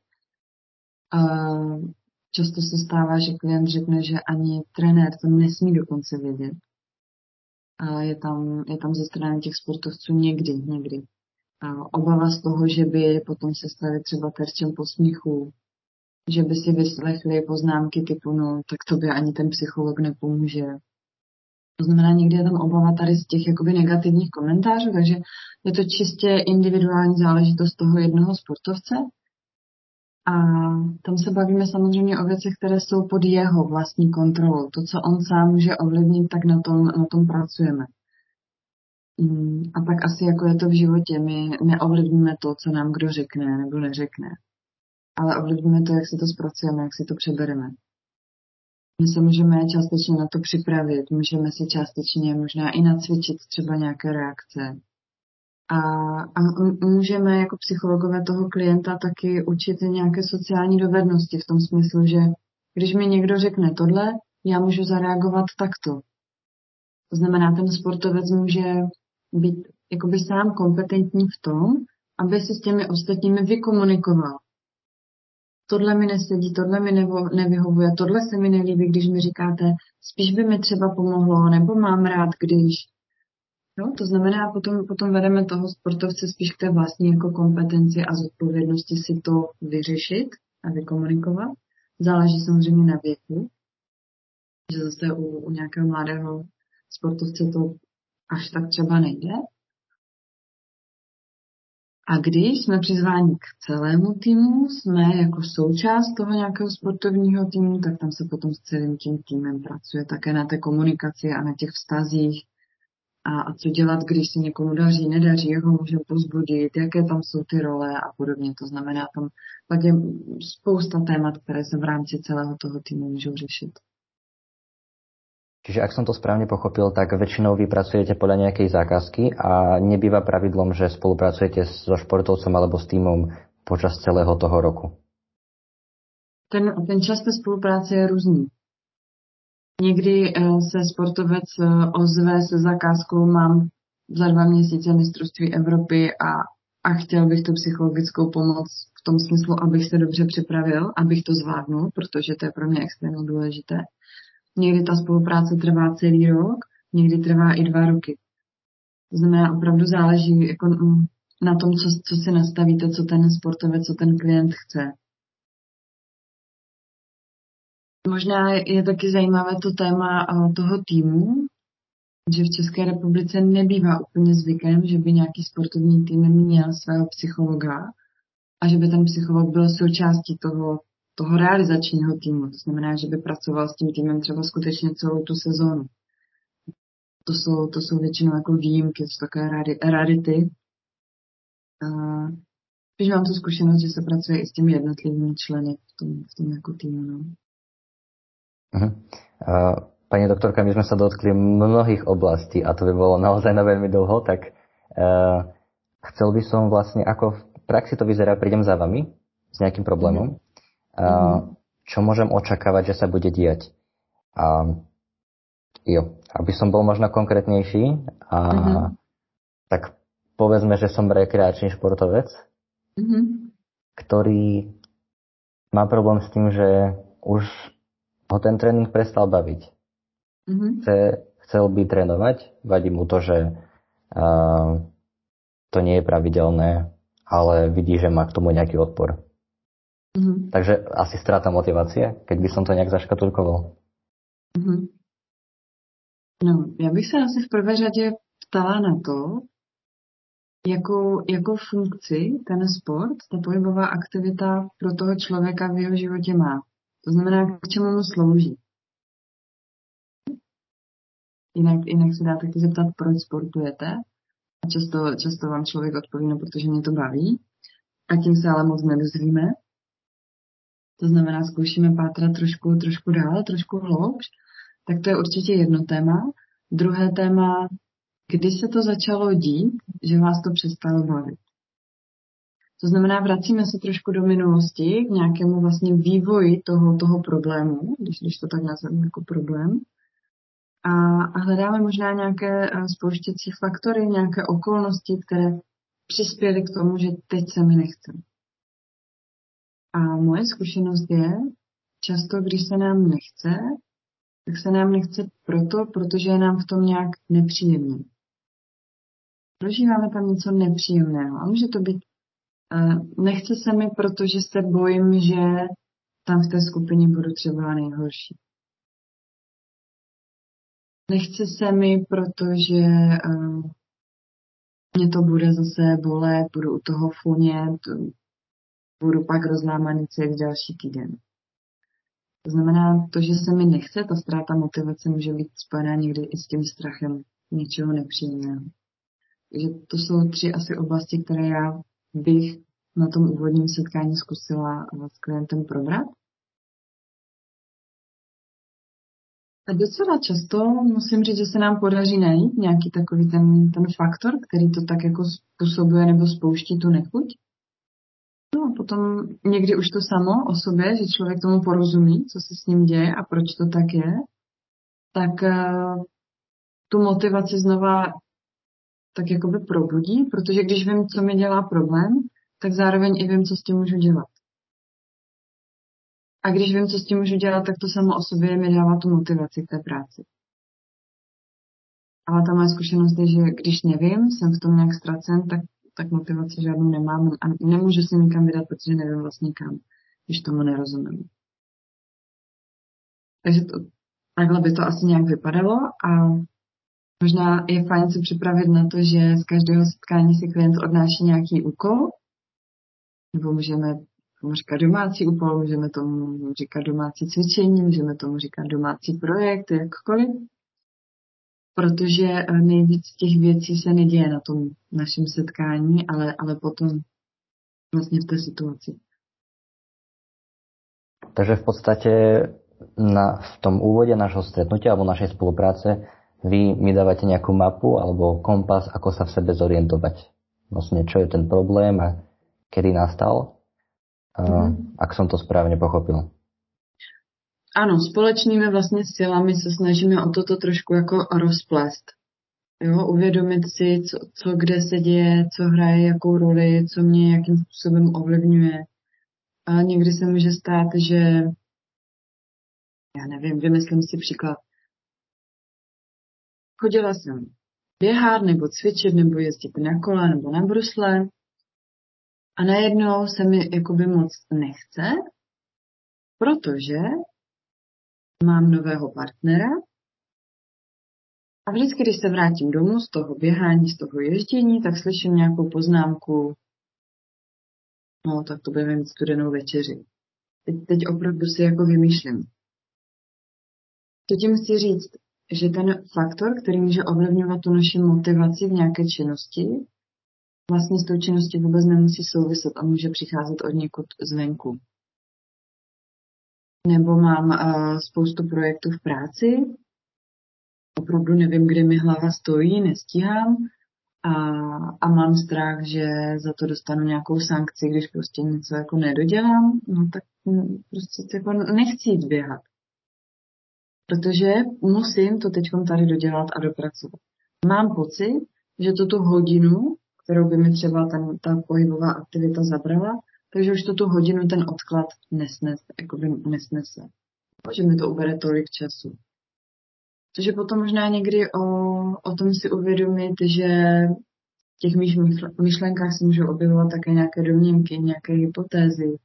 Speaker 2: Často se stává, že klient řekne, že ani trenér to nesmí dokonce vědět. Je tam, je tam ze strany těch sportovců někdy, někdy obava z toho, že by potom se stali třeba terčem posměchu, že by si vyslechli poznámky typu, no, tak to by ani ten psycholog nepomůže. To znamená, někdy je tam obava tady z těch jakoby negativních komentářů, takže je to čistě individuální záležitost toho jednoho sportovce. A tam se bavíme samozřejmě o věcech, které jsou pod jeho vlastní kontrolou. To, co on sám může ovlivnit, tak na tom, na tom pracujeme. Mm, a tak asi jako je to v životě, my neovlivníme to, co nám kdo řekne nebo neřekne, ale ovlivníme to, jak si to zpracujeme, jak si to přebereme. My se můžeme částečně na to připravit, můžeme si částečně možná i nacvičit třeba nějaké reakce. A, a můžeme jako psychologové toho klienta taky učit nějaké sociální dovednosti v tom smyslu, že když mi někdo řekne tohle, já můžu zareagovat takto. To znamená, ten sportovec může být jakoby sám kompetentní v tom, aby se s těmi ostatními vykomunikoval. Tohle mi nesedí, tohle mi nevo, nevyhovuje, tohle se mi nelíbí, když mi říkáte, spíš by mi třeba pomohlo, nebo mám rád, když. No, to znamená, potom, potom vedeme toho sportovce spíš k té vlastní jako kompetenci a zodpovědnosti si to vyřešit a vykomunikovat. Záleží samozřejmě na věku, že zase u, u nějakého mladého sportovce to až tak třeba nejde. A když jsme přizváni k celému týmu, jsme jako součást toho nějakého sportovního týmu, tak tam se potom s celým tím týmem pracuje také na té komunikaci a na těch vztazích. A, a co dělat, když se někomu daří, nedaří, jak ho můžeme pozbudit, jaké tam jsou ty role a podobně. To znamená, tam pak je spousta témat, které se v rámci celého toho týmu můžou řešit.
Speaker 1: Čiže ak som to správne pochopil, tak väčšinou vy pracujete podľa nejakej zákazky a nebýva pravidlom, že spolupracujete so športovcom alebo s týmom počas celého toho roku.
Speaker 2: Ten, ten čas té spolupráce je různý. Někdy eh, se sportovec eh, ozve se zakázkou, mám za dva měsíce mistrovství Evropy a, a chtěl bych tu psychologickou pomoc v tom smyslu, abych se dobře připravil, abych to zvládnul, protože to je pro mě extrémně důležité. Někdy ta spolupráce trvá celý rok, někdy trvá i dva roky. To znamená, opravdu záleží jako na tom, co, co si nastavíte, co ten sportovec, co ten klient chce. Možná je taky zajímavé to téma toho týmu, že v České republice nebývá úplně zvykem, že by nějaký sportovní tým měl svého psychologa a že by ten psycholog byl součástí toho toho realizačního týmu. To znamená, že by pracoval s tím týmem třeba skutečně celou tu sezónu. To jsou, to jsou většinou jako výjimky, to jsou takové rarity. Když mám tu zkušenost, že se pracuje i s těmi jednotlivými členy v tom, v tom jako týmu. No.
Speaker 1: Uh-huh. Uh, pani doktorka, my sme sa dotkli mnohých oblastí a to by bolo naozaj na veľmi dlho, tak uh, chcel by som vlastne, ako v praxi to vyzerá, prídem za vami s nejakým problémom. Mm. Uh, čo môžem očakávať, že sa bude diať? A jo, aby som bol možno konkrétnejší, a, mm-hmm. tak povedzme, že som rekreačný športovec, mm-hmm. ktorý má problém s tým, že už ho ten tréning prestal baviť. Mm-hmm. Chce, chcel by trénovať, vadí mu to, že uh, to nie je pravidelné, ale vidí, že má k tomu nejaký odpor. Mm-hmm. Takže asi strata motivace, keď by som to nějak zaškatulkoval.
Speaker 2: Mm-hmm. No, já bych se asi v prvé řadě ptala na to, jakou, jakou funkci ten sport, ta pohybová aktivita pro toho člověka v jeho životě má. To znamená, k čemu mu slouží. Jinak, jinak se dá taky zeptat, proč sportujete. A často, často vám člověk odpoví, no protože mě to baví. A tím se ale moc nedozvíme. To znamená, zkoušíme pátrat trošku, trošku dál, trošku hloubš. Tak to je určitě jedno téma. Druhé téma, kdy se to začalo dít, že vás to přestalo bavit. To znamená, vracíme se trošku do minulosti k nějakému vlastně vývoji toho, toho problému, když, když to tak nazveme jako problém. A, a hledáme možná nějaké eh, spouštěcí faktory, nějaké okolnosti, které přispěly k tomu, že teď se mi nechce. A moje zkušenost je, často, když se nám nechce, tak se nám nechce proto, protože je nám v tom nějak nepříjemně. Prožíváme tam něco nepříjemného. A může to být, nechce se mi, protože se bojím, že tam v té skupině budu třeba nejhorší. Nechce se mi, protože uh, mě to bude zase bolet, budu u toho funět, budu pak rozlámaný celý další týden. To znamená, to, že se mi nechce, ta ztráta motivace může být spojená někdy i s tím strachem něčeho nepříjemného. Takže to jsou tři asi oblasti, které já bych na tom úvodním setkání zkusila s klientem probrat. A docela často musím říct, že se nám podaří najít nějaký takový ten, ten faktor, který to tak jako způsobuje nebo spouští tu nechuť. No a potom někdy už to samo o sobě, že člověk tomu porozumí, co se s ním děje a proč to tak je, tak uh, tu motivaci znova tak jakoby probudí, protože když vím, co mi dělá problém, tak zároveň i vím, co s tím můžu dělat. A když vím, co s tím můžu dělat, tak to samo o sobě mi dává tu motivaci k té práci. Ale ta moje zkušenost je, že když nevím, jsem v tom nějak ztracen, tak tak motivaci žádnou nemám a nemůžu se nikam vydat, protože nevím vlastně kam, když tomu nerozumím. Takže to, takhle by to asi nějak vypadalo a možná je fajn se připravit na to, že z každého setkání si klient odnáší nějaký úkol, nebo můžeme tomu říkat domácí úkol, můžeme tomu říkat domácí cvičení, můžeme tomu říkat domácí projekt, jakkoliv protože eh, nejvíc těch věcí se neděje na tom našem setkání, ale, ale potom vlastně v té situaci.
Speaker 1: Takže v podstatě na, v tom úvode našeho stretnutia alebo našej spolupráce vy mi dávate nejakú mapu alebo kompas, ako sa v sebe zorientovať. Vlastne, čo je ten problém a kedy nastal, mm. ak som to správne pochopil.
Speaker 2: Ano, společnými vlastně silami se snažíme o toto trošku jako rozplést. Jo, uvědomit si, co, co kde se děje, co hraje jakou roli, co mě jakým způsobem ovlivňuje. A někdy se může stát, že já nevím, vymyslím si příklad. Chodila jsem běhat nebo cvičit nebo jezdit na kole nebo na brusle a najednou se mi jakoby moc nechce, protože mám nového partnera a vždycky, když se vrátím domů z toho běhání, z toho ježdění, tak slyším nějakou poznámku, no tak to budeme mít studenou večeři. Teď, teď opravdu si jako vymýšlím. To tím chci říct, že ten faktor, který může ovlivňovat tu naši motivaci v nějaké činnosti, vlastně s tou činností vůbec nemusí souviset a může přicházet od někud zvenku. Nebo mám uh, spoustu projektů v práci. Opravdu nevím, kde mi hlava stojí, nestíhám. A, a mám strach, že za to dostanu nějakou sankci, když prostě něco jako nedodělám, no tak prostě jako nechci jít běhat. Protože musím to teď tady dodělat a dopracovat. Mám pocit, že to tu hodinu, kterou by mi třeba ten, ta pohybová aktivita zabrala, takže už to tu hodinu ten odklad nesnese, jako by nesnese. Že mi to ubere tolik času. Takže potom možná někdy o, o tom si uvědomit, že v těch mých myšlenkách se můžou objevovat také nějaké domněnky, nějaké hypotézy,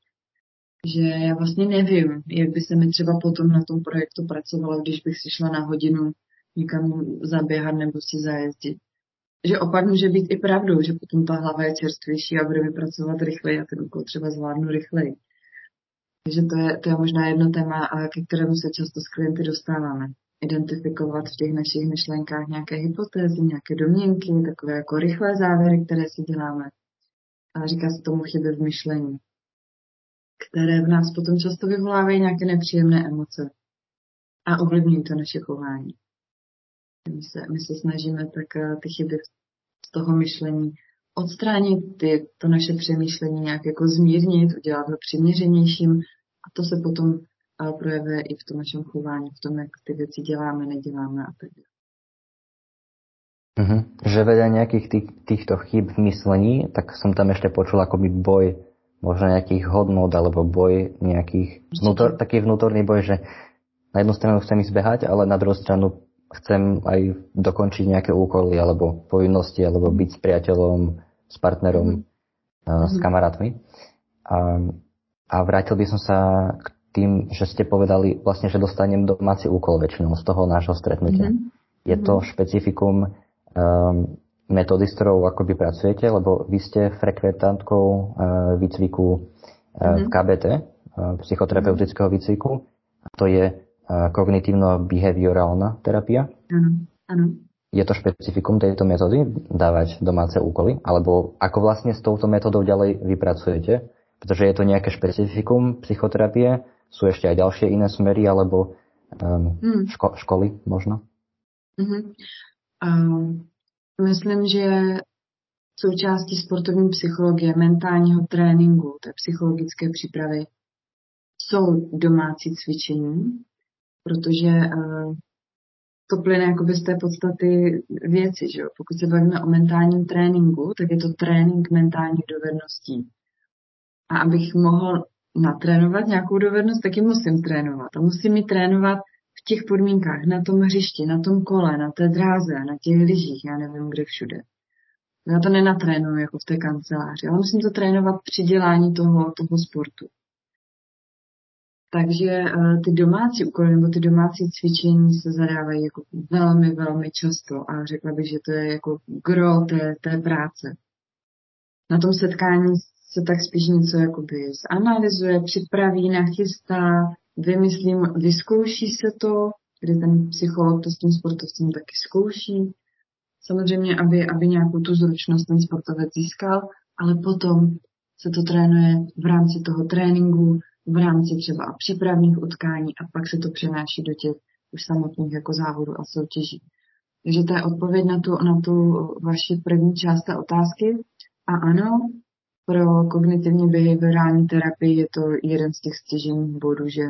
Speaker 2: že já vlastně nevím, jak by se mi třeba potom na tom projektu pracovalo, když bych si šla na hodinu někam zaběhat nebo si zajezdit. Že opak může být i pravdou, že potom ta hlava je čerstvější a bude mi pracovat rychleji a ten úkol třeba zvládnu rychleji. Takže to je, to je možná jedno téma, ke kterému se často s klienty dostáváme identifikovat v těch našich myšlenkách nějaké hypotézy, nějaké domněnky, takové jako rychlé závěry, které si děláme. A říká se tomu chyby v myšlení, které v nás potom často vyvolávají nějaké nepříjemné emoce a ovlivňují to naše chování. My se, my se snažíme tak eh, ty chyby z toho myšlení odstránit, ty, to naše přemýšlení nějak jako zmírnit, udělat ho přiměřenějším a to se potom ale projevuje i v tom našem chování, v tom, jak ty věci děláme, neděláme a tak dále.
Speaker 1: Mm-hmm. Že veľa nejakých tých, týchto chyb v myslení, tak som tam ešte počul akoby boj možno nejakých hodnot alebo boj nejakých, vnútor, taký vnútorný boj, že na jednu stranu chcem ísť behať, ale na druhú stranu chcem aj dokončiť nejaké úkoly alebo povinnosti, alebo byť s priateľom, s partnerom, mm-hmm. s kamarátmi. A, a vrátil by som sa k tým, že ste povedali vlastne, že dostanem domáci úkol väčšinou z toho nášho stretnutia. Mm-hmm. Je to mhm. špecifikum um, metódy, s ktorou akoby pracujete, lebo vy ste frekventantkou uh, výcviku uh, mm-hmm. v KBT, uh, psychoterapeutického výcviku. A to je uh, kognitívno-behaviorálna terapia.
Speaker 2: Áno, áno.
Speaker 1: Je to špecifikum tejto metódy dávať domáce úkoly? Alebo ako vlastne s touto metódou ďalej vypracujete? Pretože je to nejaké špecifikum psychoterapie, sú ešte aj ďalšie iné smery alebo um, ško- školy možno?
Speaker 2: Mm-hmm. Um, myslím, že součástí sportovní psychologie, mentálního tréninku, té psychologické přípravy, jsou domácí cvičení, protože uh, to plyne jakoby z té podstaty věci. Že jo? Pokud se bavíme o mentálním tréninku, tak je to trénink mentálních dovedností. A abych mohl natrénovat nějakou dovednost, taky musím trénovat. A musím ji trénovat těch podmínkách, na tom hřišti, na tom kole, na té dráze, na těch lyžích, já nevím kde všude. Já to nenatrénuju jako v té kanceláři, ale musím to trénovat při dělání toho, toho sportu. Takže uh, ty domácí úkoly nebo ty domácí cvičení se zadávají jako velmi, velmi často a řekla bych, že to je jako gro té, té práce. Na tom setkání se tak spíš něco jakoby zanalizuje, připraví, nachystá, vymyslím, vyzkouší se to, kdy ten psycholog to s tím sportovcem taky zkouší. Samozřejmě, aby, aby nějakou tu zručnost ten sportovec získal, ale potom se to trénuje v rámci toho tréninku, v rámci třeba přípravných utkání a pak se to přenáší do těch už samotných jako závodů a soutěží. Takže to je odpověď na tu, na tu vaši první část té otázky. A ano, pro kognitivně behaviorální terapii je to jeden z těch stěžených bodů, že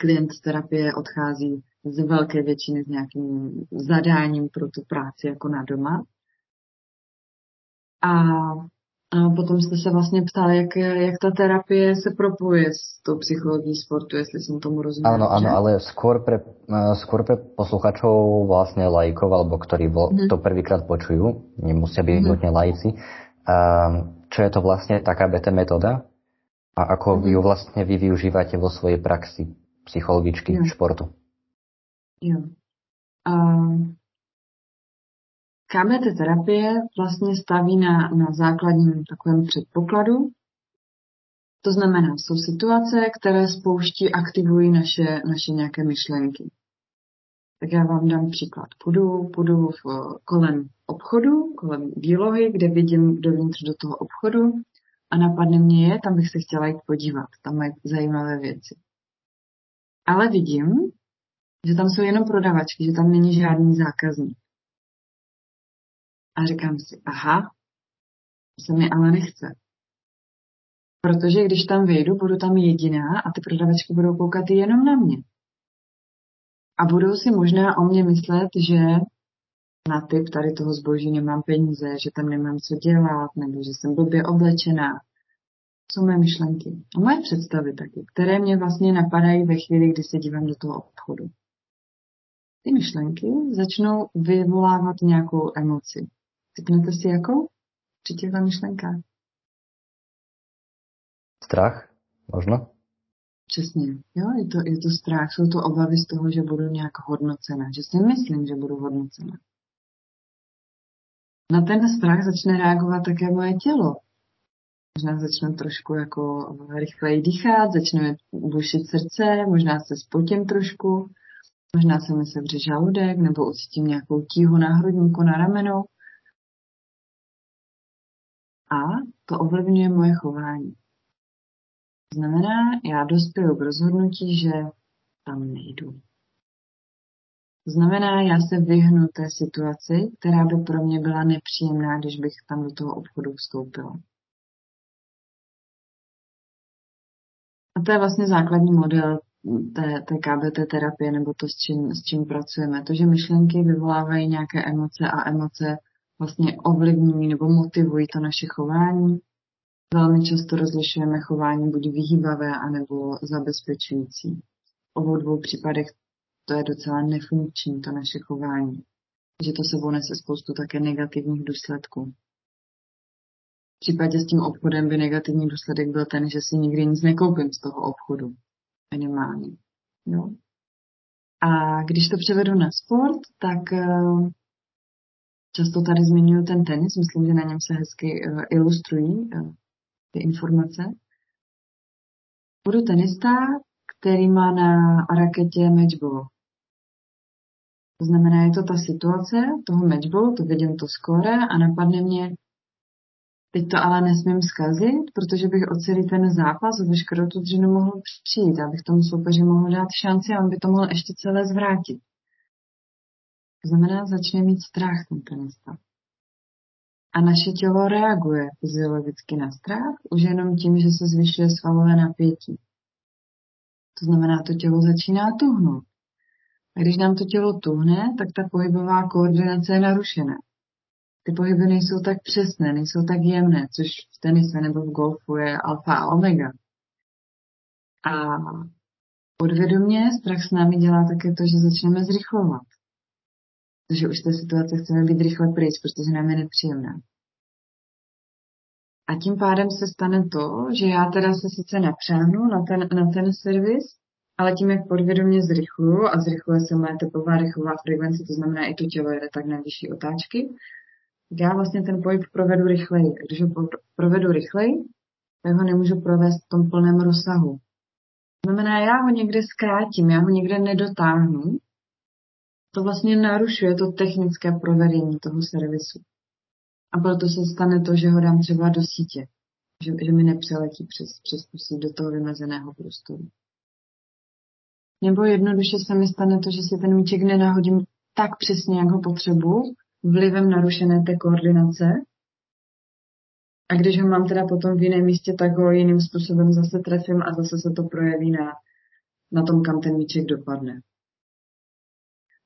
Speaker 2: klient z terapie odchází z velké většiny s nějakým zadáním pro tu práci jako na doma. A, a potom jste se vlastně ptali, jak, jak ta terapie se propuje s tou psychologií sportu, jestli jsem tomu rozuměl.
Speaker 1: Ano, ano, ale skôr pre, skôr pre posluchačov vlastne lajkov, alebo ktorí mm-hmm. to prvýkrát počujú, nemusia byť mm-hmm. nutne lajci, um, čo je to vlastne taká BT metóda a ako mm-hmm. ju vlastne vy využívate vo svojej praxi psychologičky jo. športu.
Speaker 2: Jo. Uh, KBT terapie vlastně staví na, na základním takovém předpokladu. To znamená, jsou situace, které spouští, aktivují naše, naše nějaké myšlenky. Tak já vám dám příklad. Půjdu, půjdu v, kolem obchodu, kolem výlohy, kde vidím dovnitř do toho obchodu a napadne mě je, tam bych se chtěla jít podívat. Tam mají zajímavé věci. Ale vidím, že tam jsou jenom prodavačky, že tam není žádný zákazník. A říkám si, aha, se mi ale nechce. Protože když tam vyjdu, budu tam jediná a ty prodavačky budou koukat jenom na mě. A budou si možná o mě myslet, že na typ tady toho zboží nemám peníze, že tam nemám co dělat, nebo že jsem blbě oblečená. Co moje myšlenky a moje představy taky, které mě vlastně napadají ve chvíli, kdy se dívám do toho obchodu. Ty myšlenky začnou vyvolávat nějakou emoci. Typnete si jakou při těchto myšlenkách?
Speaker 1: Strach, možno?
Speaker 2: Přesně, jo, je to, je to strach, jsou to obavy z toho, že budu nějak hodnocena, že si myslím, že budu hodnocena. Na ten strach začne reagovat také moje tělo. Možná začne trošku jako rychleji dýchat, začne bušit srdce, možná se spotím trošku, možná se mi sevře žaludek, nebo ucítím nějakou tíhu na hrudníku, na rameno. A to ovlivňuje moje chování. To znamená, já dospěju k rozhodnutí, že tam nejdu. To znamená, já se vyhnu té situaci, která by pro mě byla nepříjemná, když bych tam do toho obchodu vstoupila. To je vlastně základní model té, té KBT terapie, nebo to, s čím, s čím pracujeme. To, že myšlenky vyvolávají nějaké emoce a emoce vlastně ovlivňují nebo motivují to naše chování. Velmi často rozlišujeme chování buď vyhýbavé, anebo zabezpečující. V obou dvou případech to je docela nefunkční, to naše chování. Že to sebou nese spoustu také negativních důsledků. V případě s tím obchodem by negativní důsledek byl ten, že si nikdy nic nekoupím z toho obchodu. Minimálně. Jo? A když to převedu na sport, tak uh, často tady zmiňuji ten tenis, myslím, že na něm se hezky uh, ilustrují uh, ty informace. Budu tenista, který má na raketě matchball. To znamená, je to ta situace toho matchballu, to vidím to skore a napadne mě, teď to ale nesmím zkazit, protože bych o celý ten zápas a veškerou tu dřinu mohl přijít, abych tomu soupeři mohl dát šanci a on by to mohl ještě celé zvrátit. To znamená, začne mít strach ten tenista. A naše tělo reaguje fyziologicky na strach už jenom tím, že se zvyšuje svalové napětí. To znamená, to tělo začíná tuhnout. A když nám to tělo tuhne, tak ta pohybová koordinace je narušená. Ty pohyby nejsou tak přesné, nejsou tak jemné, což v tenise nebo v golfu je alfa a omega. A podvědomě strach s námi dělá také to, že začneme zrychlovat. Takže už té situace chceme být rychle pryč, protože nám je nepříjemná. A tím pádem se stane to, že já teda se sice napřáhnu na ten, na ten servis, ale tím, jak podvědomě zrychluju a zrychluje se moje tepová rychlová frekvence, to znamená i to tělo jede tak na vyšší otáčky, já vlastně ten pohyb provedu rychleji. Když ho provedu rychleji, tak ho nemůžu provést v tom plném rozsahu. To znamená, já ho někde zkrátím, já ho někde nedotáhnu. To vlastně narušuje to technické provedení toho servisu. A proto se stane to, že ho dám třeba do sítě. Že, že mi nepřeletí přes, přes tu síť do toho vymezeného prostoru. Nebo jednoduše se mi stane to, že si ten míček nenahodím tak přesně, jak ho potřebuji, vlivem narušené té koordinace. A když ho mám teda potom v jiném místě, tak ho jiným způsobem zase trefím a zase se to projeví na, na tom, kam ten míček dopadne.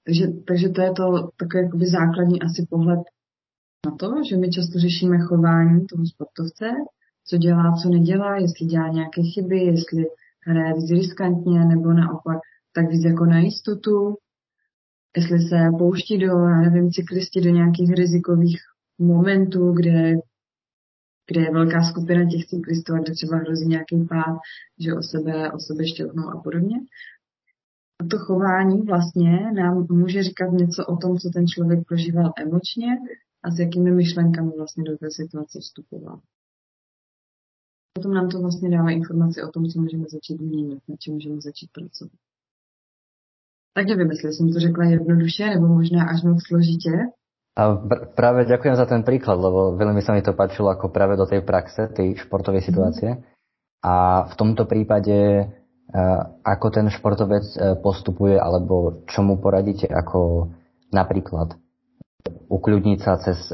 Speaker 2: Takže, takže to je to takový jakoby základní asi pohled na to, že my často řešíme chování toho sportovce, co dělá, co nedělá, jestli dělá nějaké chyby, jestli hraje víc riskantně, nebo naopak tak víc jako na jistotu, jestli se pouští do, já nevím, cyklisti do nějakých rizikových momentů, kde, kde je velká skupina těch cyklistů a kde třeba hrozí nějaký pád, že o sebe, o sebe štětnou a podobně. A to chování vlastně nám může říkat něco o tom, co ten člověk prožíval emočně a s jakými myšlenkami vlastně do té situace vstupoval. Potom nám to vlastně dává informace o tom, co můžeme začít měnit, na čem můžeme začít pracovat. Tak nevím, jestli jsem to řekla jednoduše, nebo možná až moc složitě.
Speaker 1: A práve ďakujem za ten príklad, lebo veľmi sa mi to páčilo ako práve do tej praxe, tej športovej mhm. situácie. A v tomto prípade ako ten športovec postupuje, alebo čo mu poradíte, ako napríklad ukľudniť sa cez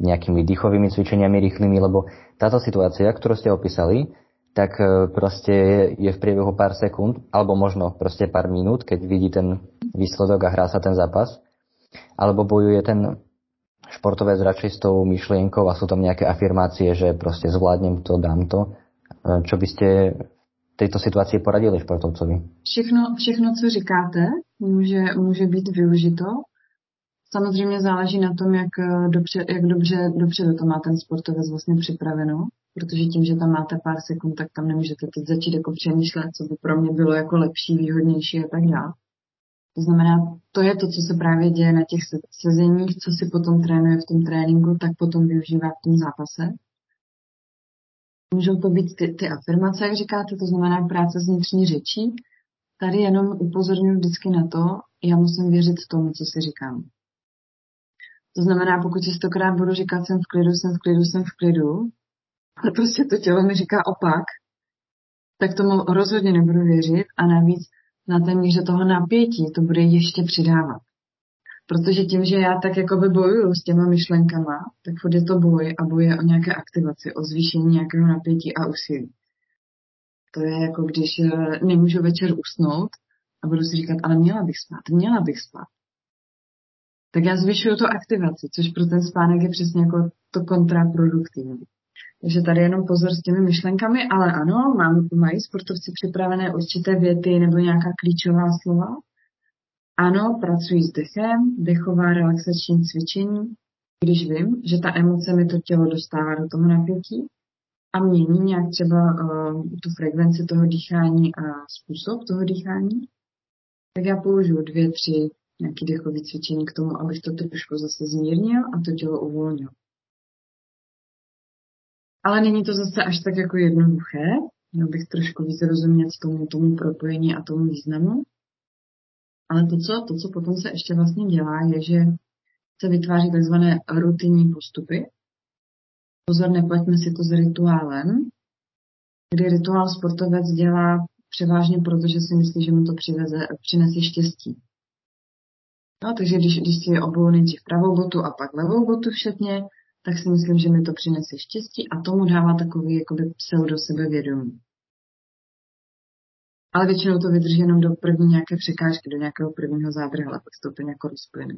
Speaker 1: nejakými dýchovými cvičeniami rýchlymi, lebo táto situácia, ktorú ste opísali, tak proste je v priebehu pár sekúnd, alebo možno proste pár minút, keď vidí ten výsledok a hrá sa ten zápas, alebo bojuje ten športovec radšej s tou myšlienkou a sú tam nejaké afirmácie, že proste zvládnem to, dám to. Čo by ste této situaci poradili športovcovi?
Speaker 2: Všechno, všechno, co říkáte, může, může být využito. Samozřejmě záleží na tom, jak dobře, jak dobře, dobře to má ten sportovec vlastně připraveno, protože tím, že tam máte pár sekund, tak tam nemůžete teď začít jako přemýšlet, co by pro mě bylo jako lepší, výhodnější a tak dále. To znamená, to je to, co se právě děje na těch sezeních, co si potom trénuje v tom tréninku, tak potom využívá v tom zápase. Můžou to být ty, ty afirmace, jak říkáte, to znamená práce s vnitřní řečí. Tady jenom upozorňuji vždycky na to, já musím věřit tomu, co si říkám. To znamená, pokud si stokrát budu říkat, jsem v klidu, jsem v klidu, jsem v klidu, ale prostě to tělo mi říká opak, tak tomu rozhodně nebudu věřit a navíc na té míře toho napětí to bude ještě přidávat. Protože tím, že já tak jakoby bojuju s těma myšlenkama, tak furt je to boj a boje o nějaké aktivaci, o zvýšení nějakého napětí a úsilí. To je jako když eh, nemůžu večer usnout a budu si říkat, ale měla bych spát, měla bych spát. Tak já zvyšuju to aktivaci, což pro ten spánek je přesně jako to kontraproduktivní. Takže tady jenom pozor s těmi myšlenkami, ale ano, mám, mají sportovci připravené určité věty nebo nějaká klíčová slova. Ano, pracuji s dechem, dechová relaxační cvičení, když vím, že ta emoce mi to tělo dostává do toho napětí a mění nějak třeba uh, tu frekvenci toho dýchání a způsob toho dýchání, tak já použiju dvě, tři nějaké dechové cvičení k tomu, abych to trošku zase zmírnil a to tělo uvolnil. Ale není to zase až tak jako jednoduché. Měl bych trošku víc rozumět tomu, tomu propojení a tomu významu. Ale to co, to, co potom se ještě vlastně dělá, je, že se vytváří takzvané rutinní postupy. Pozor, nepojďme si to s rituálem, kdy rituál sportovec dělá převážně proto, že si myslí, že mu to přiveze, přinese štěstí. No, takže když, když si obou nejdřív pravou botu a pak levou botu všetně, tak si myslím, že mi to přinese štěstí a tomu dává takový jakoby pseudo sebevědomí. Ale většinou to vydrží jenom do první nějaké překážky, do nějakého prvního zádrhla, pak se to úplně jako rozplyne.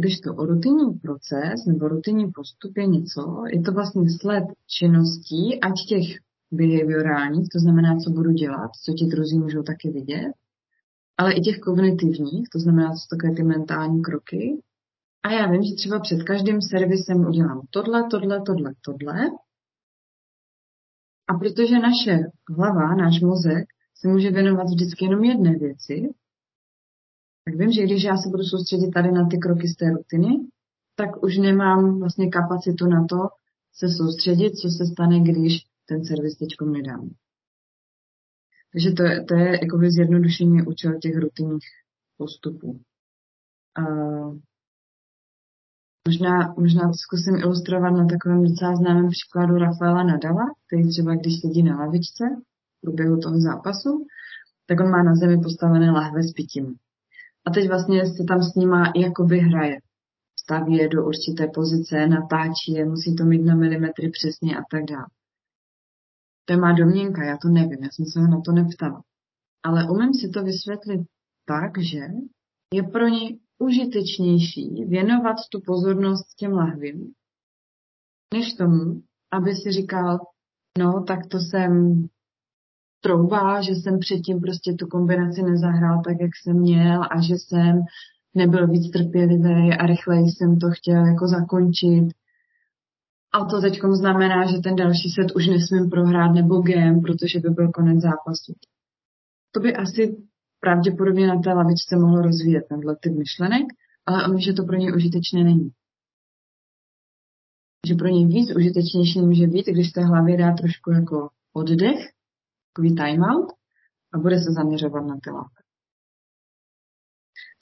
Speaker 2: Když to o rutinní proces nebo rutinní postup je něco, je to vlastně sled činností, ať těch behaviorálních, to znamená, co budu dělat, co ti druzí můžou taky vidět, ale i těch kognitivních, to znamená, co takové ty mentální kroky, a já vím, že třeba před každým servisem udělám tohle, tohle, tohle, tohle. A protože naše hlava, náš mozek, se může věnovat vždycky jenom jedné věci, tak vím, že když já se budu soustředit tady na ty kroky z té rutiny, tak už nemám vlastně kapacitu na to se soustředit, co se stane, když ten servis teďkom nedám. Takže to je, to je jakoby zjednodušení účel těch rutinních postupů. Uh, Možná, možná to zkusím ilustrovat na takovém docela známém příkladu Rafaela Nadala, který třeba když sedí na lavičce v průběhu toho zápasu, tak on má na zemi postavené lahve s pitím. A teď vlastně se tam s nima jakoby hraje. Staví je do určité pozice, natáčí je, musí to mít na milimetry přesně a tak dále. To je má domněnka, já to nevím, já jsem se ho na to neptala. Ale umím si to vysvětlit tak, že je pro ní užitečnější věnovat tu pozornost těm lahvím, než tomu, aby si říkal, no tak to jsem trouba, že jsem předtím prostě tu kombinaci nezahrál tak, jak jsem měl a že jsem nebyl víc trpělivý a rychleji jsem to chtěl jako zakončit. A to teď znamená, že ten další set už nesmím prohrát nebo game, protože by byl konec zápasu. To by asi pravděpodobně na té lavičce mohl rozvíjet tenhle typ myšlenek, ale on že to pro něj užitečné není. Že pro něj víc užitečnější může být, když té hlavě dá trošku jako oddech, takový timeout a bude se zaměřovat na ty.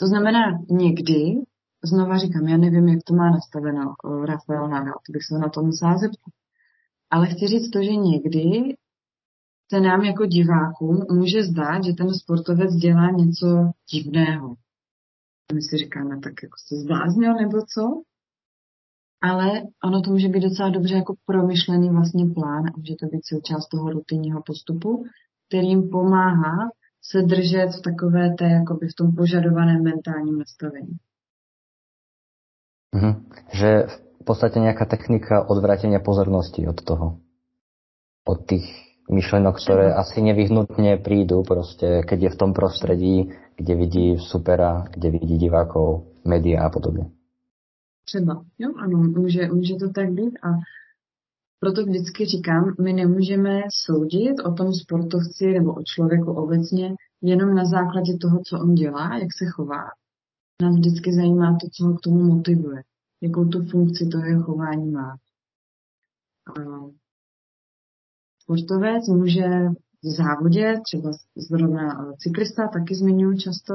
Speaker 2: To znamená někdy, znova říkám, já nevím, jak to má nastaveno Rafael Nadal, to bych se na to musela zeptat. Ale chci říct to, že někdy se nám jako divákům může zdát, že ten sportovec dělá něco divného. My si říkáme, tak jako se zbláznil nebo co? Ale ono to může být docela dobře jako promyšlený vlastně plán a může to být součást toho rutinního postupu, kterým pomáhá se držet v takové té, jakoby v tom požadovaném mentálním nastavení.
Speaker 1: Mm-hmm. Že v podstate nejaká technika odvrátenia pozornosti od toho. Od tých myšlenok, ktoré Třeba. asi nevyhnutne prídu proste, keď je v tom prostredí, kde vidí supera, kde vidí divákov, média a podobně.
Speaker 2: Třeba, jo, ano, může, může to tak být a proto vždycky říkám, my nemůžeme soudit o tom sportovci nebo o člověku obecně jenom na základě toho, co on dělá, jak se chová. Nás vždycky zajímá to, co ho k tomu motivuje, jakou tu funkci to jeho chování má. Sportovec může v závodě, třeba zrovna cyklista, taky zmiňuji často,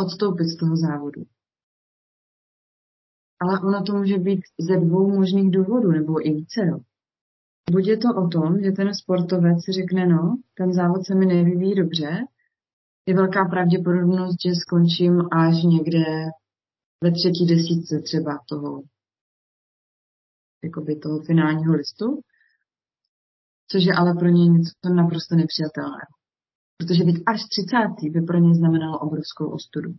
Speaker 2: odstoupit z toho závodu. Ale ono to může být ze dvou možných důvodů, nebo i více. Buď je to o tom, že ten sportovec si řekne, no, ten závod se mi nevyvíjí dobře, je velká pravděpodobnost, že skončím až někde ve třetí desítce třeba toho, jakoby toho finálního listu, což je ale pro něj něco naprosto nepřijatelného. Protože být až 30. by pro něj znamenalo obrovskou ostudu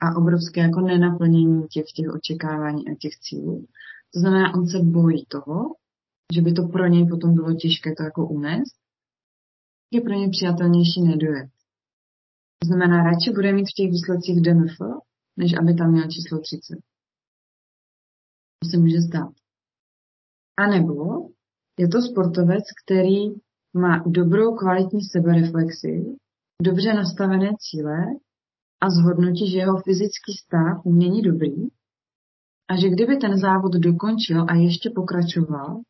Speaker 2: a obrovské jako nenaplnění těch, těch očekávání a těch cílů. To znamená, on se bojí toho, že by to pro něj potom bylo těžké to jako unést, je pro něj přijatelnější nedojet. To znamená, radši bude mít v těch výsledcích DMF, než aby tam měl číslo 30. To se může stát. A nebo je to sportovec, který má dobrou kvalitní sebereflexi, dobře nastavené cíle a zhodnotí, že jeho fyzický stav není dobrý a že kdyby ten závod dokončil a ještě pokračoval,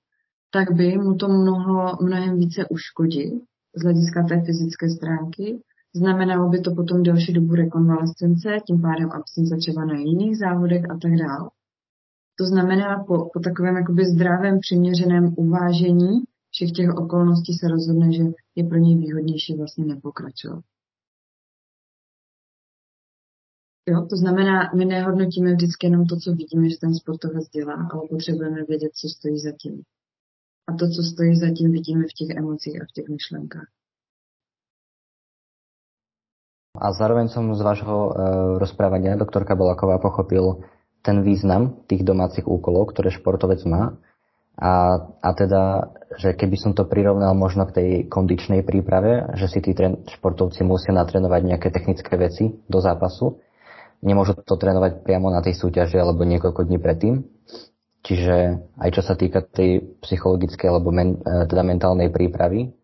Speaker 2: tak by mu to mnoho, mnohem více uškodit z hlediska té fyzické stránky. Znamenalo by to potom delší dobu rekonvalescence, tím pádem absence třeba na jiných závodech a tak dále. To znamená, po, po takovém jakoby zdravém, přiměřeném uvážení všech těch okolností se rozhodne, že je pro něj výhodnější vlastně nepokračovat. Jo, to znamená, my nehodnotíme vždycky jenom to, co vidíme, že ten sportovec dělá, ale potřebujeme vědět, co stojí za tím. A to, co stojí za tím, vidíme v těch emocích a v těch myšlenkách.
Speaker 1: A zároveň som z vášho e, rozprávania doktorka Bolaková pochopil ten význam tých domácich úkolov, ktoré športovec má. A, a teda, že keby som to prirovnal možno k tej kondičnej príprave, že si tí športovci musia natrénovať nejaké technické veci do zápasu, nemôžu to trénovať priamo na tej súťaži alebo niekoľko dní predtým. Čiže aj čo sa týka tej psychologickej alebo men, e, teda mentálnej prípravy,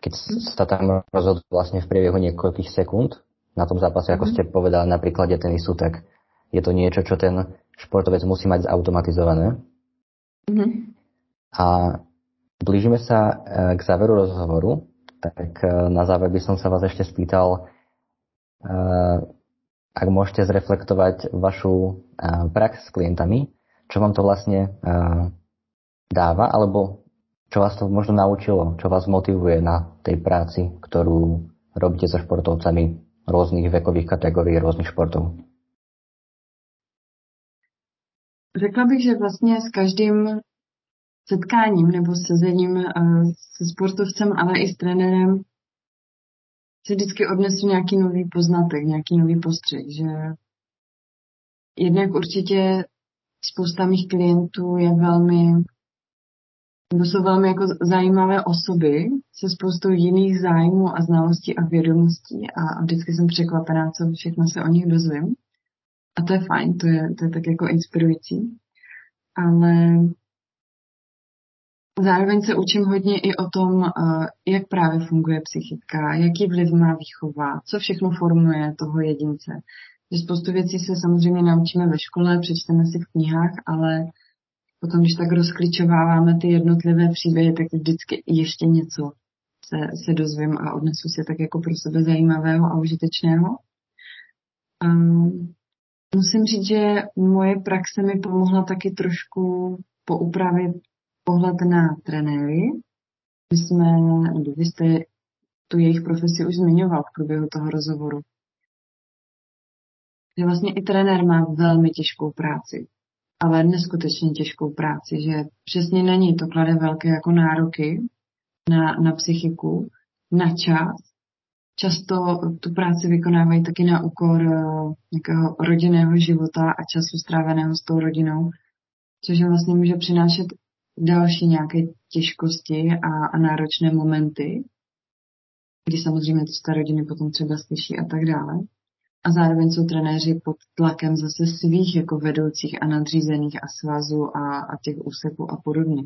Speaker 1: keď sa tam rozhodol vlastne v priebehu niekoľkých sekúnd na tom zápase, ako mhm. ste povedali na príklade tenisu, tak je to niečo, čo ten športovec musí mať zautomatizované. Mm-hmm. A blížime sa e, k záveru rozhovoru, tak e, na záver by som sa vás ešte spýtal, ak môžete zreflektovať vašu prax s klientami, čo vám to vlastne dáva, alebo čo vás to možno naučilo, čo vás motivuje na tej práci, ktorú robíte so športovcami rôznych vekových kategórií, rôznych športov?
Speaker 2: Řekla bych, že vlastně s každým setkáním nebo sezením se sportovcem, ale i s trenérem si vždycky odnesu nějaký nový poznatek, nějaký nový postřeh, že jednak určitě spousta mých klientů je velmi, nebo jsou velmi jako zajímavé osoby se spoustou jiných zájmů a znalostí a vědomostí a, a vždycky jsem překvapená, co všechno se o nich dozvím. A to je fajn, to je, to je tak jako inspirující. Ale Zároveň se učím hodně i o tom, eh, jak právě funguje psychika, jaký vliv má výchova, co všechno formuje toho jedince. Že spoustu věcí se samozřejmě naučíme ve škole, přečteme si v knihách, ale potom, když tak rozklíčováváme ty jednotlivé příběhy, tak vždycky ještě něco se, se dozvím a odnesu si tak jako pro sebe zajímavého a užitečného. Um, musím říct, že moje praxe mi pomohla taky trošku poupravit pohled na trenéry, My jsme, nebo vy jste tu jejich profesi už zmiňoval v průběhu toho rozhovoru. Že vlastně i trenér má velmi těžkou práci, ale neskutečně těžkou práci, že přesně na to klade velké jako nároky na, na psychiku, na čas. Často tu práci vykonávají taky na úkor eh, nějakého rodinného života a času stráveného s tou rodinou, což vlastně může přinášet další nějaké těžkosti a, a náročné momenty, kdy samozřejmě to z té rodiny potom třeba slyší a tak dále. A zároveň jsou trenéři pod tlakem zase svých jako vedoucích a nadřízených a svazů a, a těch úseků a podobně.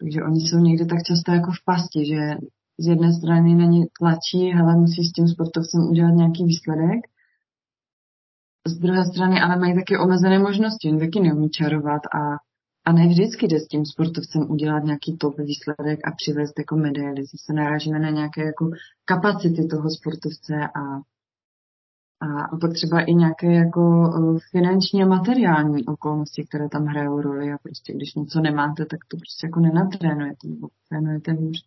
Speaker 2: Takže oni jsou někdy tak často jako v pasti, že z jedné strany na ně tlačí, hele, musí s tím sportovcem udělat nějaký výsledek, z druhé strany ale mají taky omezené možnosti, oni taky neumí čarovat a a ne vždycky jde s tím sportovcem udělat nějaký top výsledek a přivést jako medaily. Zase narážíme na nějaké jako kapacity toho sportovce a, a, a pak třeba i nějaké jako finanční a materiální okolnosti, které tam hrajou roli a prostě když něco nemáte, tak to prostě jako nenatrénujete nebo trénujete hůř.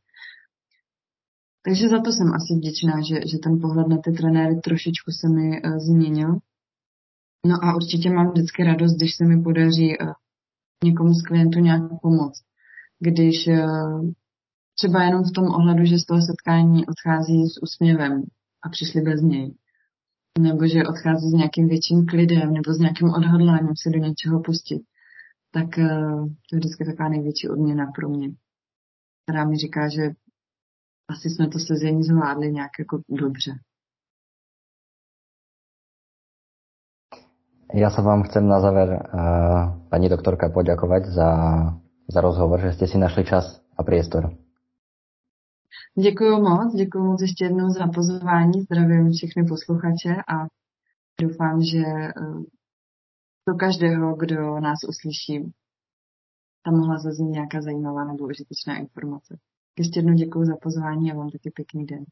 Speaker 2: Takže za to jsem asi vděčná, že, že ten pohled na ty trenéry trošičku se mi uh, změnil. No a určitě mám vždycky radost, když se mi podaří uh, někomu z klientů nějak pomoct. Když eh, třeba jenom v tom ohledu, že z toho setkání odchází s úsměvem a přišli bez něj. Nebo že odchází s nějakým větším klidem nebo s nějakým odhodláním se do něčeho pustit. Tak eh, to je vždycky taková největší odměna pro mě. Která mi říká, že asi jsme to sezení zvládli nějak jako dobře.
Speaker 1: Ja sa vám chcem na záver, uh, pani doktorka, poďakovať za, za rozhovor, že ste si našli čas a priestor.
Speaker 2: Děkuji moc, děkuji moc ještě jednou za pozvání, zdravím všechny posluchače a doufám, že eh, pro každého, kdo nás uslyší, tam mohla zaznít nějaká zajímavá nebo užitečná informace. Ještě jednou děkuji za pozvání a vám taky pěkný den.